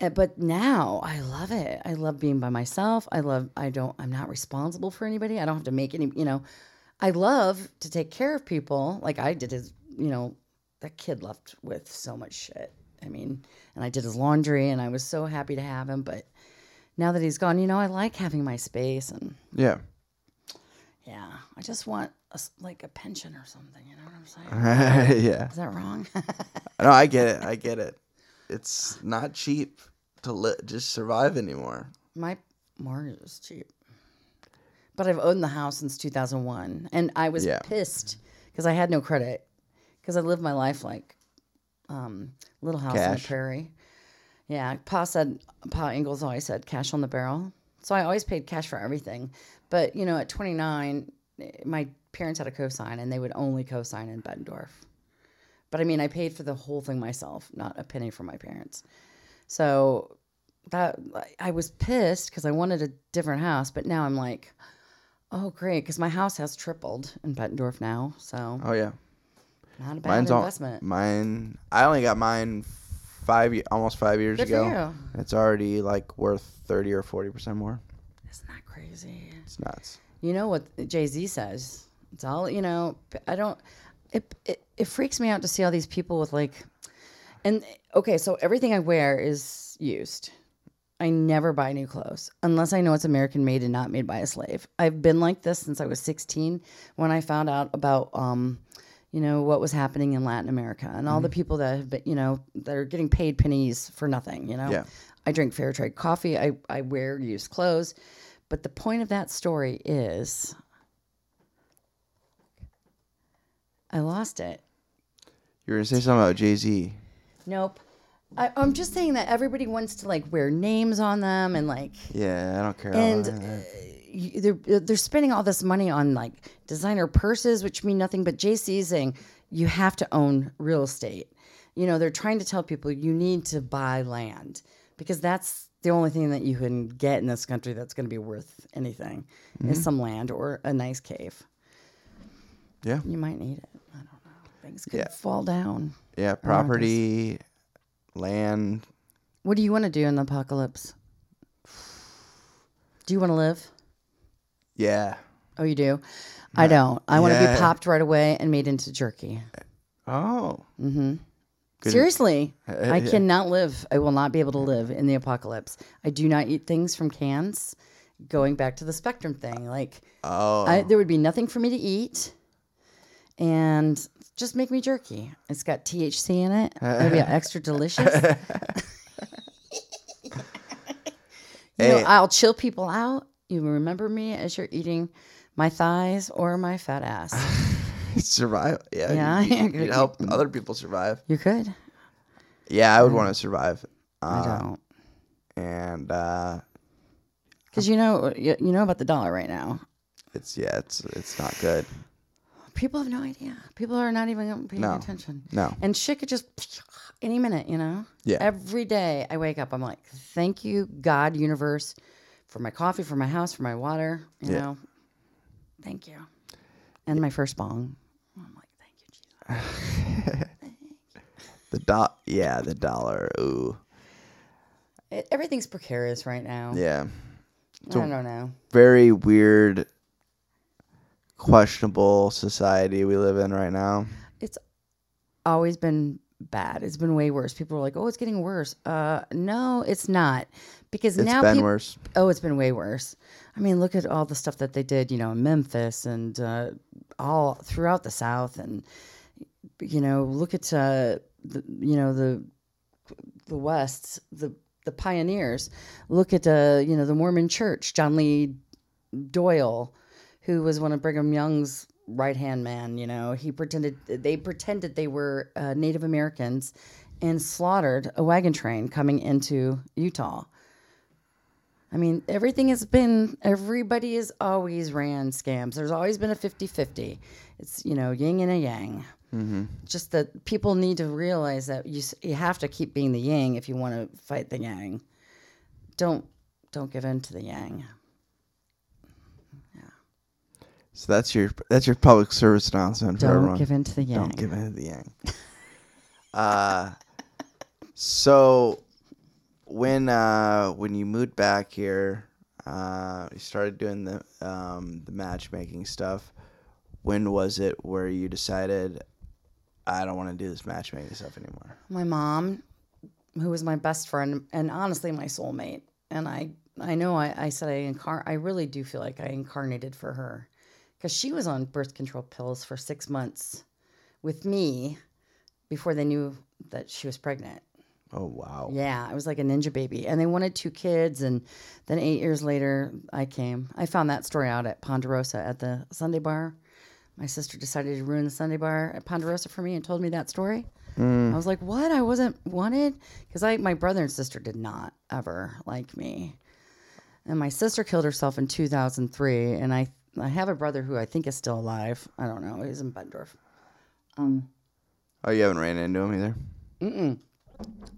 Uh, But now I love it. I love being by myself. I love. I don't. I'm not responsible for anybody. I don't have to make any. You know, I love to take care of people. Like I did his. You know, that kid left with so much shit. I mean, and I did his laundry, and I was so happy to have him. But now that he's gone, you know, I like having my space, and yeah yeah, I just want a like a pension or something. You know what I'm saying? yeah Is that wrong? no i get it i get it it's not cheap to li- just survive anymore My mortgage is cheap. But I've owned the house since 2001. And I was Yeah. pissed because I had no credit because I lived my life like um, little house on the Cash. prairie. Yeah. Pa said, Pa Ingalls always said cash on the barrel. So I always paid cash for everything. But, you know, at 29, eh, my parents had a cosign and they would only cosign in Bettendorf. But I mean, I paid for the whole thing myself, not a penny from my parents. So that I was pissed because I wanted a different house, but now I'm like, oh great, because my house has tripled in Bettendorf now, so oh yeah not a bad mine's all investment. mine i only got mine five almost five years Good ago it's already like worth 30 or 40 percent more Isn't that crazy? it's nuts You know what Jay Z says? It's all you know. I don't. It, it it freaks me out to see all these people with like, and okay, so everything I wear is used. I never buy new clothes unless I know it's American made and not made by a slave. I've been like this since I was 16 when I found out about um, you know, what was happening in Latin America and all the people that have been, you know, that are getting paid pennies for nothing, you know. Yeah. I drink fair trade coffee. I, I wear used clothes. But the point of that story is I lost it. You were gonna say something about Jay Z. Nope. I, I'm just saying that everybody wants to like wear names on them and like Yeah, I don't care. and about uh, that. you- they're they're spending all this money on like designer purses, which mean nothing. But Jay Z is saying you have to own real estate. You know, they're trying to tell people you need to buy land because that's the only thing that you can get in this country that's going to be worth anything is some land or a nice cave. yeah, You might need it. I. Things could Yeah. fall down. yeah, property, land. What do you want to do in the apocalypse? Do you want to live? Yeah. Oh, you do? I don't. I want to Yeah. be popped right away and made into jerky. Oh, Good. Seriously, Uh, I yeah. cannot live. I will not be able to live in the apocalypse. I do not eat things from cans. Going back to the spectrum thing, like oh, I, there would be nothing for me to eat, and just make me jerky. It's got THC in it. It'll extra delicious. you know, I'll chill people out. You remember me as you're eating my thighs or my fat ass. survive. Yeah, Yeah, you, you, good. help other people survive. You could. Yeah, I would want to survive. I Uh, don't. and uh, Because you know, you, you know about the dollar right now. it's yeah, it's it's not good. People have no idea. People are not even paying No. attention. No. And shit could just any minute, you know? Yeah. Every day I wake up, I'm like, thank you, God, universe, for my coffee, for my house, for my water, you Yeah. know? Thank you. And my first bong. I'm like, thank you, Jesus. The dot, yeah, the dollar. Ooh, It, everything's precarious right now. yeah, I don't know. very weird, questionable society we live in right now. It's always been bad. It's been way worse. People are like, "Oh, it's getting worse." Uh, no, it's not, because It's now been peop- worse. Oh, it's been way worse. I mean, look at all the stuff that they did, you know, in Memphis and uh, all throughout the South, and you know, look at uh, the, you know the the West, the the pioneers. Look at uh, you know the Mormon Church, John Lee Doyle, who was one of Brigham Young's right hand man. You know, he pretended they pretended they were uh, Native Americans and slaughtered a wagon train coming into Utah. I mean, everything has been, everybody has always ran scams. There's always been a 50 50. It's, you know, yin and a yang. Just that people need to realize that you, you have to keep being the yang if you want to fight the yang. Don't, don't give in to the yang. So that's your that's your public service announcement for Don't everyone. give in to the yang. Don't give in to the yang. uh, so when uh, when you moved back here, uh, you started doing the um, the matchmaking stuff. When was it where you decided I don't want to do this matchmaking stuff anymore? my mom, who was my best friend and honestly my soulmate, and I I know I, I said I incar I really do feel like I incarnated for her because she was on birth control pills for six months with me before they knew that she was pregnant. Oh wow! Yeah, I was like a ninja baby, and they wanted two kids, and then eight years later, I came. I found that story out at Ponderosa at the Sunday bar. My sister decided to ruin the Sunday bar at Ponderosa for me and told me that story. Mm. I was like, "What? I wasn't wanted?" Because I, my brother and sister did not ever like me, and my sister killed herself in 2003. And I, I have a brother who I think is still alive. I don't know. He's in Bettendorf. Oh, you haven't ran into him either.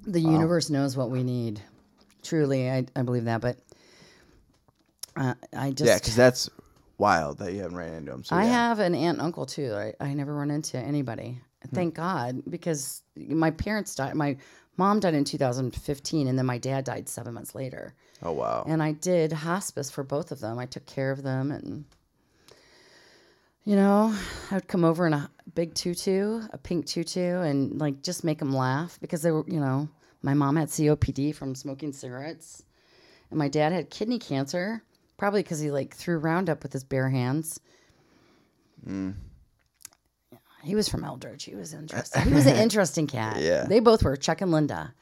the universe knows what we need. Truly, I, I believe that. But uh, I just Yeah, because that's wild that you haven't ran into him. So I yeah. have an aunt and uncle too. I, I never run into anybody. Thank God, because my parents died. My mom died in 2015, and then my dad died seven months later. Oh wow! And I did hospice for both of them. I took care of them, and you know, I would come over in a big tutu, a pink tutu, and like just make them laugh because they were, you know, my mom had COPD from smoking cigarettes, and my dad had kidney cancer, probably because he like threw Roundup with his bare hands. Mm. He was from Eldridge. He was interesting. He was an interesting cat. Yeah. They both were, Chuck and Linda.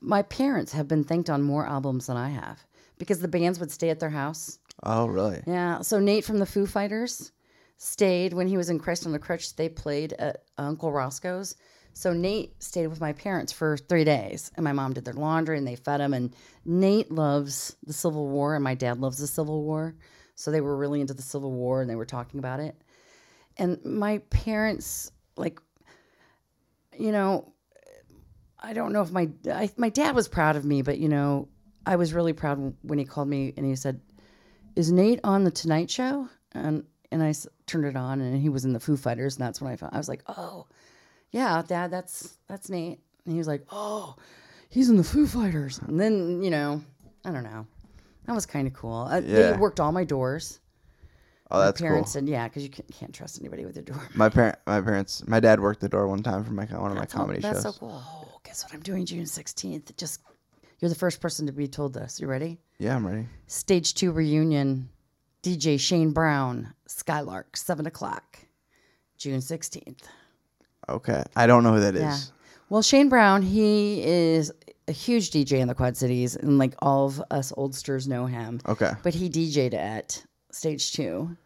My parents have been thanked on more albums than I have because the bands would stay at their house. Oh, really? Yeah. So Nate from the Foo Fighters stayed when he was in Christ on the Crutch. They played at Uncle Roscoe's. So Nate stayed with my parents for three days, and my mom did their laundry and they fed him. And Nate loves the Civil War, and my dad loves the Civil War. So they were really into the Civil War, and they were talking about it. And my parents, like, you know, I don't know if my I, my dad was proud of me, but you know, I was really proud when he called me and he said, "Is Nate on the Tonight Show?" And and I s- turned it on, and he was in the Foo Fighters, and that's when I found. I was like, "Oh, yeah, Dad, that's that's Nate." And he was like, "Oh, he's in the Foo Fighters." And then you know, I don't know, that was kind of cool. Uh, Yeah. They worked all my doors. Oh, that's my parents cool. said, "Yeah, because you can't, can't trust anybody with your door." My parent, my parents, my dad worked the door one time for my co- one of my That's, comedy that's shows. so cool. Oh, guess what I'm doing June 16th? Just you're the first person to be told this. You ready? Yeah, I'm ready. Stage two reunion. DJ Shane Brown, Skylark, seven o'clock, June 16th. Okay, I don't know who that is. Yeah. Well, Shane Brown, he is a huge DJ in the Quad Cities, and like all of us oldsters know him. Okay. But he DJ'd at Stage Two,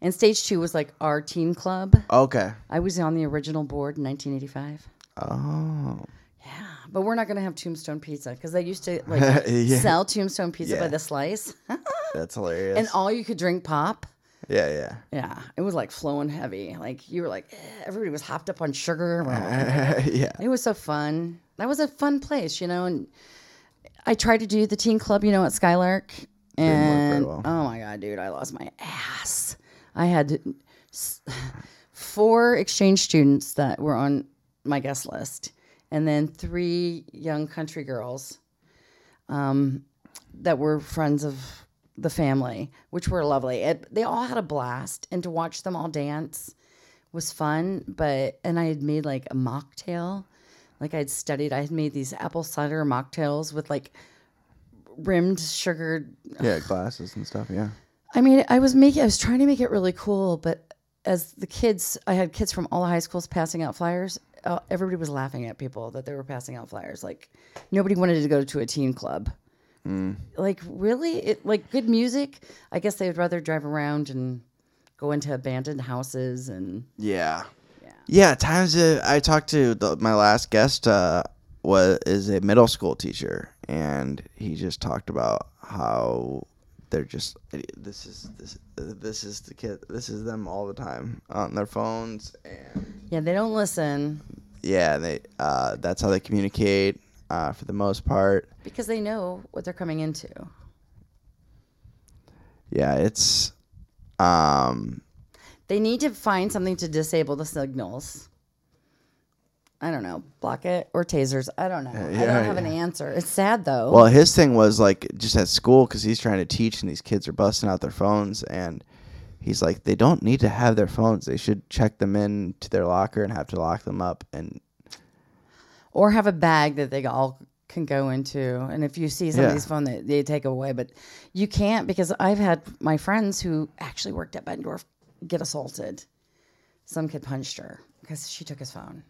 and Stage Two was like our teen club. Okay. I was on the original board in 1985. Oh. Yeah, but we're not gonna have Tombstone Pizza because they used to like Yeah. sell Tombstone Pizza by Yeah. the slice, That's hilarious. and all you could drink pop. yeah, yeah. Yeah, it was like flowing heavy. Like you were like, eh, everybody was hopped up on sugar. yeah. It was so fun. That was a fun place, you know. And I tried to do the teen club, you know, at Skylark, very and well. oh my god, dude, I lost my ass. I had s- four exchange students that were on my guest list, and then three young country girls um, that were friends of the family, which were lovely. It, they all had a blast, and to watch them all dance was fun. But and I had made like a mocktail, like I'd studied. I had made these apple cider mocktails with like rimmed sugared. Yeah, glasses and stuff. Yeah. I mean, I was making, I was trying to make it really cool, but as the kids, I had kids from all the high schools passing out flyers. Uh, everybody was laughing at people that they were passing out flyers. Like nobody wanted to go to a teen club. Like really, it like good music. I guess they would rather drive around and go into abandoned houses and Yeah. Yeah. Times uh, I talked to the, my last guest uh, was is a middle school teacher, and he just talked about how they're just this is this this is the kid this is them all the time on their phones and yeah, they don't listen yeah they uh, that's how they communicate uh, for the most part because they know what they're coming into. yeah it's um They need to find something to disable the signals. I don't know, block it or tasers. I don't know. I don't have an answer. It's sad though. Well, his thing was like just at school because he's trying to teach, and these kids are busting out their phones, and he's like, they don't need to have their phones. They should check them in to their locker and have to lock them up. And or have a bag that they all can go into. And if you see somebody's phone, they, they take away. But you can't because I've had my friends who actually worked at Bettendorf get assaulted. Some kid punched her because she took his phone.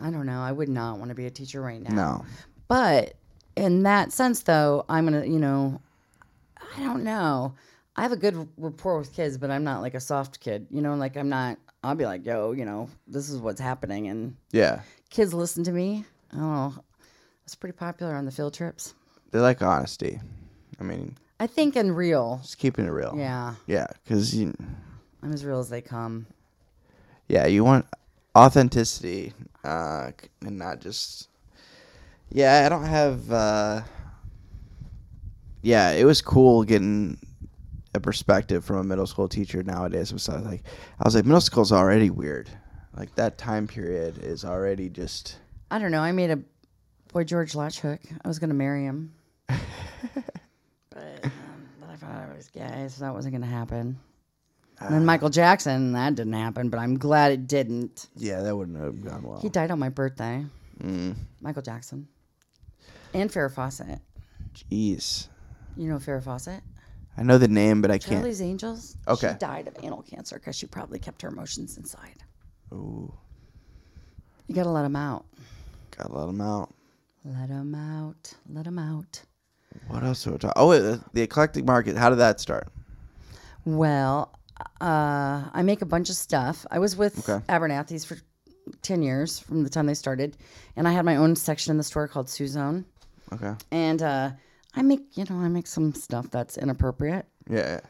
I don't know. I would not want to be a teacher right now. no, But in that sense, though, I'm gonna, you know, I don't know. I have a good rapport with kids, but I'm not like a soft kid. You know, like I'm not. I'll be like, yo, you know, this is what's happening, and yeah, kids listen to me. I don't. It's pretty popular on the field trips. they like honesty. I mean, I think in real. just keeping it real. Yeah, yeah, because you, I'm as real as they come. yeah, you want authenticity, uh, and not just. Yeah, I don't have. uh Yeah, it was cool getting a perspective from a middle school teacher nowadays. Was like, I was like, middle school's already weird. Like that time period is already just. I don't know. I made a boy George Latchhook. I was gonna marry him, but, um, but I found out I was gay, so that wasn't gonna happen. And then Michael Jackson, that didn't happen, but I'm glad it didn't. Yeah, that wouldn't have gone well. He died on my birthday. Mm, Michael Jackson. And Farrah Fawcett. jeez, You know Farrah Fawcett? I know the name, but I can't. Charlie's Angels. Okay. She died of anal cancer because she probably kept her emotions inside. Ooh, You gotta let them out. gotta let them out. Let them out. Let them out. What else do we talk? Oh, wait, the, the eclectic market. How did that start? Well, uh, I make a bunch of stuff. I was with Okay. Abernathy's for 10 years from the time they started. And I had my own section in the store called Suzone. Okay. And uh, I make, you know, I make some stuff that's inappropriate. Yeah.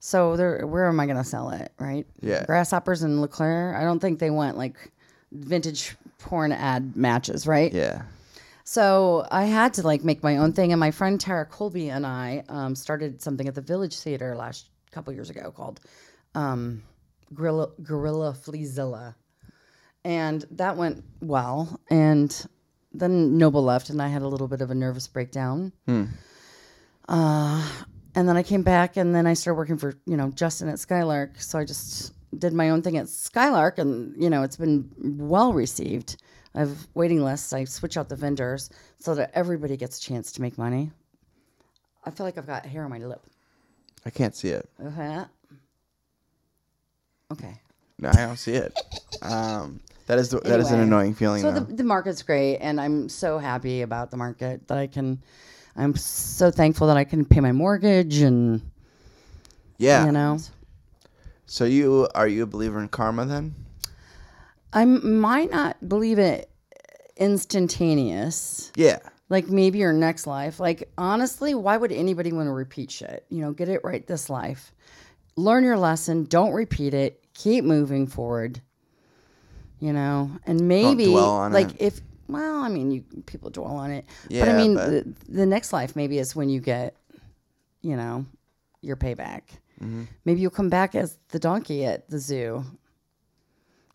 So there, where am I going to sell it, right? Yeah. Grasshoppers and LeClaire. I don't think they want like vintage porn ad matches, right? Yeah. So I had to like make my own thing, and my friend Tara Colby and I um, started something at the Village Theater last couple years ago called um, Gorilla Gorilla Fleazilla, and that went well. And then Noble left, and I had a little bit of a nervous breakdown. Uh, and then I came back, and then I started working for you know Justin at Skylark. So I just did my own thing at Skylark, and you know it's been well received. I have waiting lists. I switch out the vendors so that everybody gets a chance to make money. I feel like I've got hair on my lip. I can't see it. Okay. Okay. No, I don't see it. Um, that is the, that is an Anyway, annoying feeling. So though. the, the market's great, and I'm so happy about the market that I can. I'm so thankful that I can pay my mortgage, and yeah. you know, So you are you a believer in karma then? I might not believe it instantaneous. Yeah. Like maybe your next life. Like honestly, why would anybody want to repeat shit? You know, get it right this life. Learn your lesson. Don't repeat it. Keep moving forward. You know, and maybe like it. if well, I mean, you people dwell on it, yeah, but I mean, but- the, the next life maybe is when you get, you know, your payback. Mm-hmm. Maybe you'll come back as the donkey at the zoo.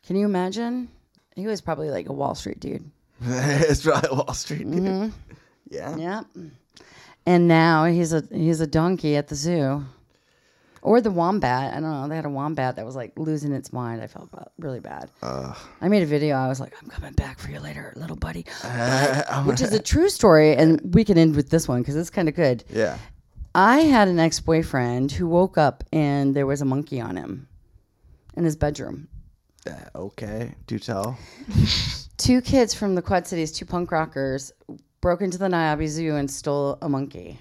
Can you imagine? He was probably like a Wall Street dude. it's probably Wall Street. Dude. Mm-hmm. Yeah. Yep. And now he's a he's a donkey at the zoo. Or the wombat. I don't know. They had a wombat that was like losing its mind. I felt really bad. I made a video. I was like, I'm coming back for you later, little buddy. Which is a true story. And we can end with this one because it's kind of good. Yeah. I had an ex boyfriend who woke up and there was a monkey on him in his bedroom. Uh, okay. Do tell. Two kids from the Quad Cities, two punk rockers, broke into the Niabi Zoo and stole a monkey.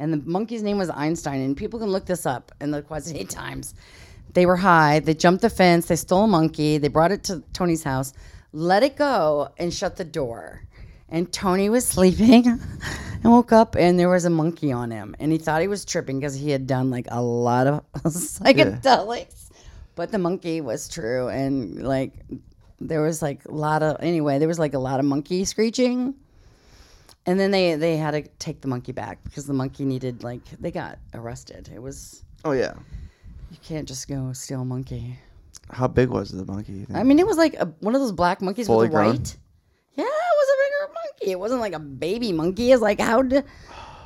And the monkey's name was Einstein. And people can look this up in the Quad City Times. They were high. They jumped the fence. They stole a monkey. They brought it to Tony's house, let it go, and shut the door. And Tony was sleeping and woke up, and there was a monkey on him. And he thought he was tripping because he had done like a lot of psychedelics. But the monkey was true. And like, there was like a lot of, anyway, there was like a lot of monkey screeching. And then they they had to take the monkey back because the monkey needed like they got arrested. It was Oh yeah. you can't just go steal a monkey. How big was the monkey? you think? I mean, it was like a, one of those black monkeys Fully with a grown? white. Yeah, it was a bigger monkey. It wasn't like a baby monkey. It's like how did,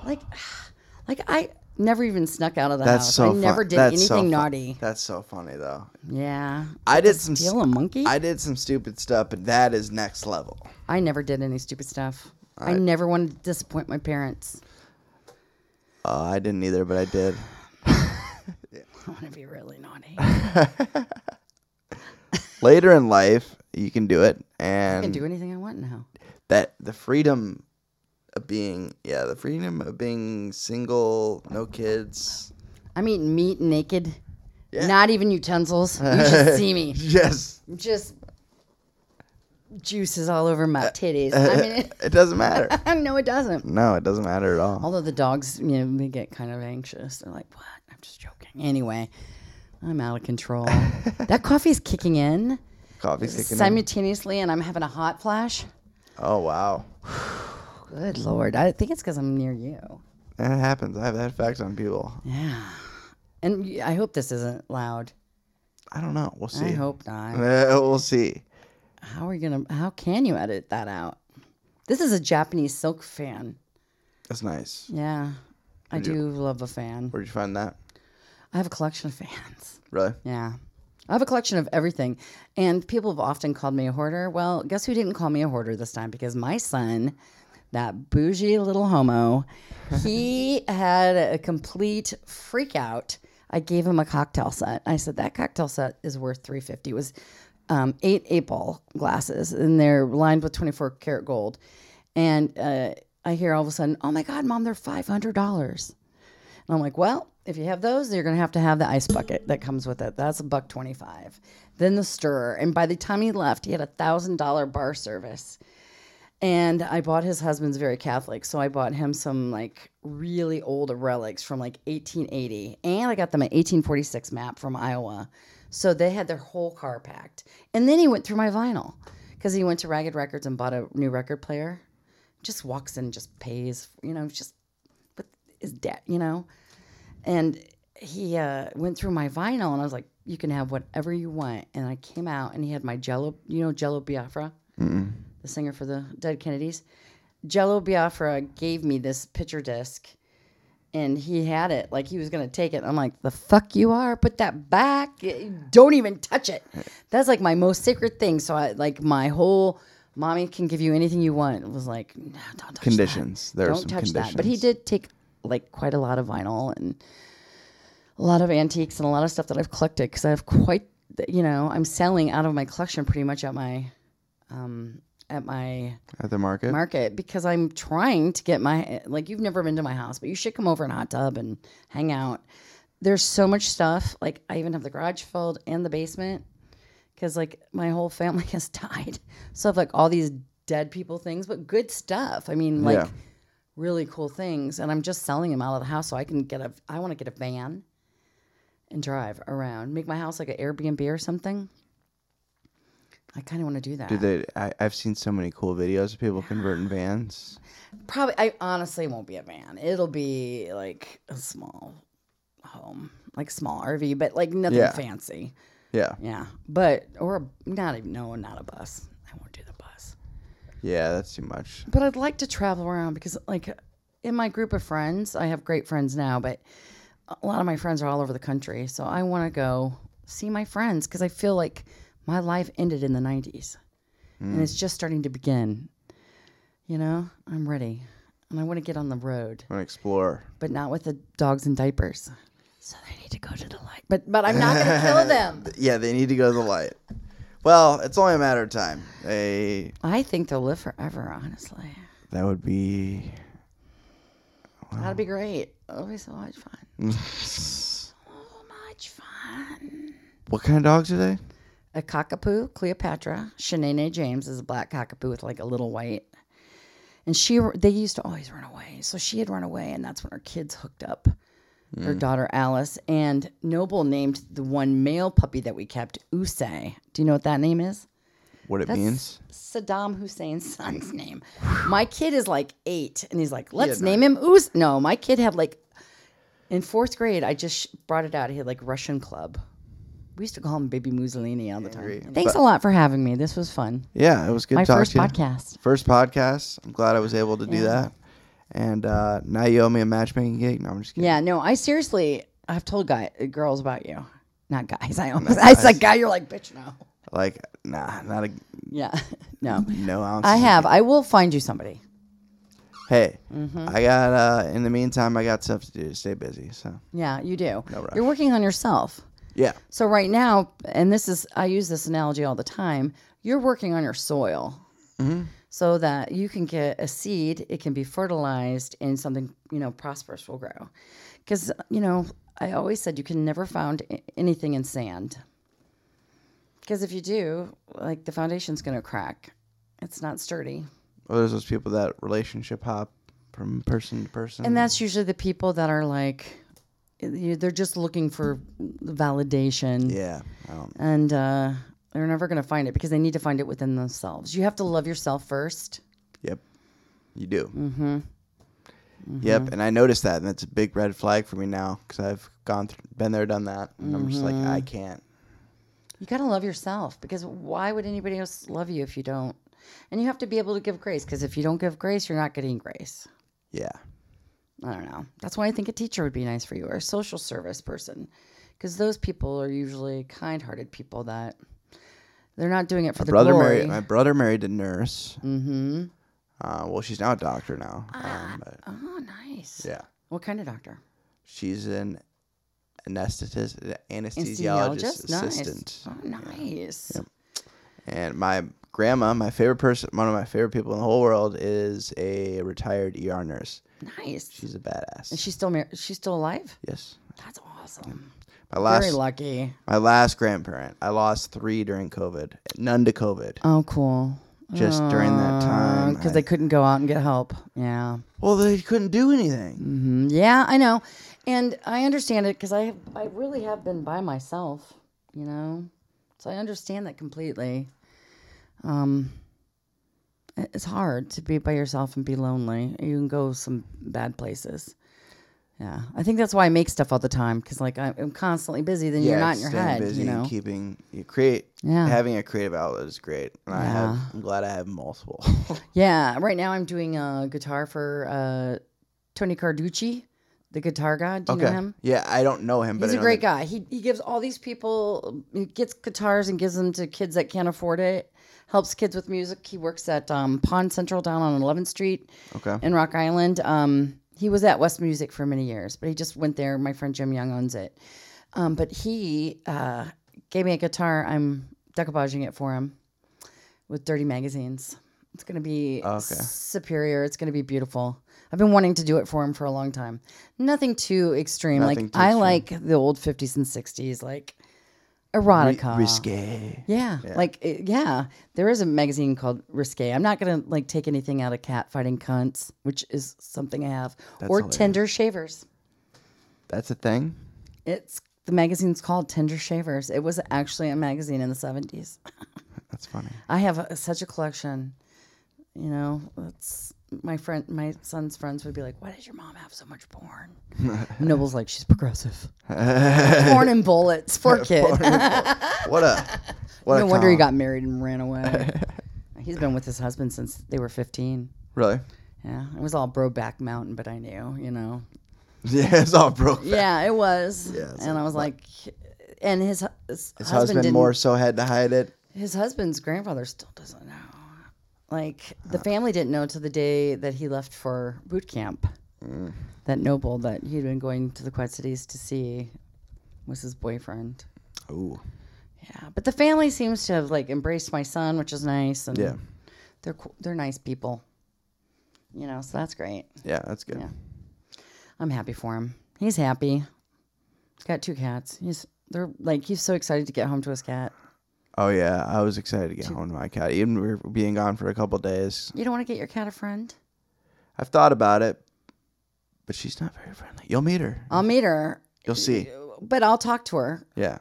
like, like I never even snuck out of the That's house. so I never did that's so anything fun- naughty. That's so funny though. Yeah, I did some steal a monkey. I did some stupid stuff, but that is next level. I never did any stupid stuff. I never wanted to disappoint my parents. Uh, I didn't either, but I did. I want to be really naughty. Later in life, you can do it, I and can do anything I want now. that the freedom being, yeah, the freedom of being single, no kids. I'm eating meat naked. Yeah. Not even utensils. You should see me. Yes, Just juices all over my uh, titties. Uh, I mean, it, it doesn't matter. no, it doesn't. No, it doesn't matter at all. Although the dogs, you know, they get kind of anxious. They're like, "What?" I'm just joking. Anyway, I'm out of control. that coffee's kicking in Coffee's kicking in. simultaneously, and I'm having a hot flash. Oh wow, Good lord! I think it's because I'm near you. that happens. I have that effect on people. Yeah, and y- I hope this isn't loud. I don't know. We'll see. I hope not. Uh, we'll see. How are you gonna? How can you edit that out? This is a Japanese silk fan. That's nice. Yeah, I do love a fan. Where'd you find that? I have a collection of fans. Really? Yeah. I have a collection of everything. And people have often called me a hoarder. Well, guess who didn't call me a hoarder this time? Because my son, that bougie little homo, he had a complete freak out. I gave him a cocktail set. I said, that cocktail set is worth 350 It was um, eight eight ball glasses, and they're lined with twenty four karat gold. And uh, I hear all of a sudden, "Oh my God, mom, they're five hundred dollars." And I'm like, "Well, if you have those, you're gonna have to have the ice bucket that comes with it. That's a buck twenty five. Then the stirrer, and by the time he left, he had a thousand dollar bar service." And I bought his husband's very Catholic, so I bought him some like really old relics from like 1880, and I got them an 1846 map from Iowa. So they had their whole car packed. And then he went through my vinyl because he went to Ragged Records and bought a new record player. Just walks in, just pays, you know, just with his debt, you know. And he uh, went through my vinyl, and I was like, "You can have whatever you want." And I came out, and he had my Jello, you know, Jello Biafra the singer for the Dead Kennedys. Jello Biafra gave me this picture disc and he had it like he was going to take it. I'm like, the fuck you are? Put that back. Don't even touch it. That's like my most sacred thing. So I like my whole mommy can give you anything you want. It was like, no, don't touch Conditions. That. There don't touch that. But he did take like quite a lot of vinyl and a lot of antiques and a lot of stuff that I've collected because I have quite, you know, I'm selling out of my collection pretty much at my, um, at my At the market. market because I'm trying to get my like you've never been to my house, but you should come over in a hot tub and hang out. There's so much stuff. Like I even have the garage filled and the basement because like my whole family has died. So I have like all these dead people things, but good stuff. I mean, like Yeah. really cool things, and I'm just selling them out of the house so I can get a. I want to get a van and drive around, make my house like an Airbnb or something. I kind of want to do that. Do they? I, I've seen so many cool videos of people converting vans. Probably, I honestly won't be a van. It'll be like a small home, like small RV, but like nothing Yeah. fancy. Yeah, Yeah, but or a, not even no, not a bus. I won't do the bus. yeah, that's too much. But I'd like to travel around because, like, in my group of friends, I have great friends now, but a lot of my friends are all over the country. So I want to go see my friends because I feel like my life ended in the 90s and it's hmm. just starting to begin. You know, I'm ready and I want to get on the road, I want to explore. but not with the dogs and diapers. So they need to go to the light. But but I'm not going to kill them. Yeah, they need to go to the light. Well, it's only a matter of time. They I think they'll live forever, honestly. that would be That'd be great. It'll be so much fun. so much fun. what kind of dogs are they? A cockapoo, Cleopatra. Shanae James is a black cockapoo with like a little white. And she, they used to always run away. So she had run away, and that's when her kids hooked up. Her mm. daughter Alice and Noble named the one male puppy that we kept Usay. Do you know what that name is? What it means? Saddam Hussein's son's name. My kid is like eight, and he's like, let's name him Us. No, my kid had like, in fourth grade, I just brought it out. He had like Russian club. We used to call him Baby Mussolini all the time. Angry. Thanks a lot for having me. This was fun. Yeah, it was good. My talking first to you. podcast. First podcast. I'm glad I was able to do that. And uh, now you owe me a matchmaking gig. No, I'm just kidding. Yeah, no, I seriously, I've told guy girls about you. Not guys. I almost, I said guy. You're like, bitch, no. Like, nah, not a Yeah, no. no ounce. I have. I will find you somebody. Hey, Mm-hmm. I got. uh In the meantime, I got stuff to do to stay busy. So Yeah, you do. No rush. You're working on yourself. Yeah, So right now, and this is I use this analogy all the time. You're working on your soil, mm-hmm. so that you can get a seed. It can be fertilized, and something you know prosperous will grow. Because you know, I always said you can never found anything in sand. Because if you do, like the foundation's going to crack. It's not sturdy. well, there's those people that relationship hop from person to person. And that's usually the people that are like, you- they're just looking for validation. yeah. I and uh, they're never going to find it because they need to find it within themselves. You have to love yourself first. yep, you do. Mm-hmm. Yep, and I noticed that, and that's a big red flag for me now because I've gone, through, been there, done that, and I'm just like, I Mm-hmm. can't. You got to love yourself because why would anybody else love you if you don't? And you have to be able to give grace because if you don't give grace, you're not getting grace. Yeah, I don't know. That's why I think a teacher would be nice for you or a social service person because those people are usually kind-hearted people that they're not doing it for the brother glory. married. My brother married a nurse. Mm-hmm. Uh, well, she's now a doctor now. Um, but oh, nice. yeah, What kind of doctor? she's an anesthetist, anesthesiologist Anesthesiologist? Nice. assistant. Oh, nice. And my grandma, my favorite person, one of my favorite people in the whole world, is a retired ER nurse. Nice. She's a badass. Is she still mar- she's still alive? yes. That's awesome. My last, Very lucky. my last grandparent. I lost three during COVID. None to COVID. Oh, cool. Just during that time, because they couldn't go out and get help. Yeah. Well, they couldn't do anything. Mm, Yeah, I know, and I understand it because I have, I really have been by myself, you know, so I understand that completely. Um, it's hard to be by yourself and be lonely. You can go some bad places. Yeah, I think that's why I make stuff all the time because like I'm constantly busy. Then you're not in your head, busy you know. keeping you create. Yeah. Having a creative outlet is great. And I have. Yeah. I'm glad I have multiple. Yeah, right now I'm doing a guitar for uh, Tony Carducci, the guitar god. Do you know him? Yeah, I don't know him, but He's I a great that- guy. He he gives all these people he gets guitars and gives them to kids that can't afford it. Helps kids with music. He works at um, Pond Central down on 11th Street Okay. in Rock Island. Um, he was at West Music for many years, but he just went there. My friend Jim Young owns it. Um, but he uh, gave me a guitar. I'm decoupaging it for him with dirty magazines. It's going to be Okay. superior. It's going to be beautiful. I've been wanting to do it for him for a long time. Nothing too extreme. Nothing like too I extreme. like the old 50s and 60s, like erotica. Risque. Yeah, like it- yeah, there is a magazine called Risque. I'm not gonna like take anything out of cat fighting cunts, which is something I have, or hilarious. Tender Shavers. That's a thing. It's the magazine's called Tender Shavers. It was actually a magazine in the 70s. That's funny. I have a, such a collection. You know, it's my friend, my son's friends would be like, "Why does your mom have so much porn?" Noble's like, "She's progressive." porn and bullets, poor kid. What a what no a wonder he con. got married and ran away. He's been with his husband since they were 15. really. Yeah, it was all Brokeback Mountain, but I knew, you know. Yeah, it's all broke. Yeah, it was. Yeah, and I was like, and his, his, His husband, husband didn't- more so had to hide it. His husband's grandfather still doesn't know. Like the family didn't know to the day that he left for boot camp. Mm. That Noble that he'd been going to the Quad Cities to see was his boyfriend. Ooh. Yeah, but the family seems to have like embraced my son, which is nice, and Yeah. they're cool- they're nice people. You know, so that's great. Yeah, that's good. Yeah. I'm happy for him. He's happy. He's got two cats. He's they're like he's so excited to get home to his cat. Oh yeah, I was excited to get home to my cat. Even we were being gone for a couple days. You don't want to get your cat a friend? I've thought about it, but she's not very friendly. You'll meet her. I'll meet her, You'll see. but I'll talk to her. Yeah.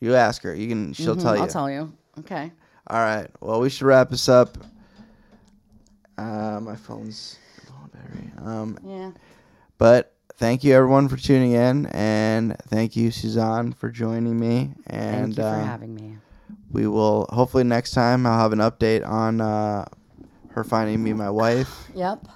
You ask her. You can. She'll Mhm, tell you. I'll tell you. Okay. All right. Well, we should wrap this up. Uh, my phone's low on battery. Um, Yeah. but thank you everyone for tuning in, and thank you Suzon for joining me. And Thank you for uh, having me. We will hopefully next time I'll have an update on uh, her finding me my wife. Yep.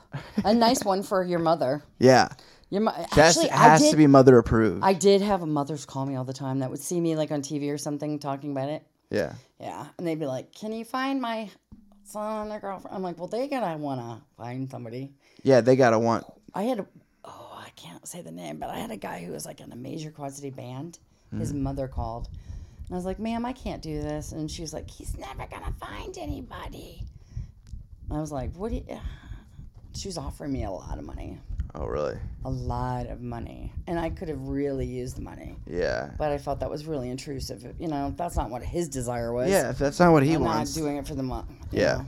A nice one for your mother. Yeah, Your mo- actually, has did. to be mother approved. I did have a mothers call me all the time that would see me like on TV or something talking about it. yeah, Yeah, and they'd be like, "Can you find my son or girlfriend?" I'm like, "Well, they gotta wanna find somebody." yeah. They gotta want. I had a, oh, I can't say the name, but I had a guy who was like in a major Quad City band. His mother called, I was like, "Ma'am, I can't do this," and she was like, "He's never gonna find anybody." I was like, "What?" Do you? She was offering me a lot of money, Oh really? a lot of money, and I could have really used the money, Yeah. but I felt that was really intrusive. You know, that's not what his desire was. Yeah. If that's not what he I'm wants. not doing it for the money. Yeah.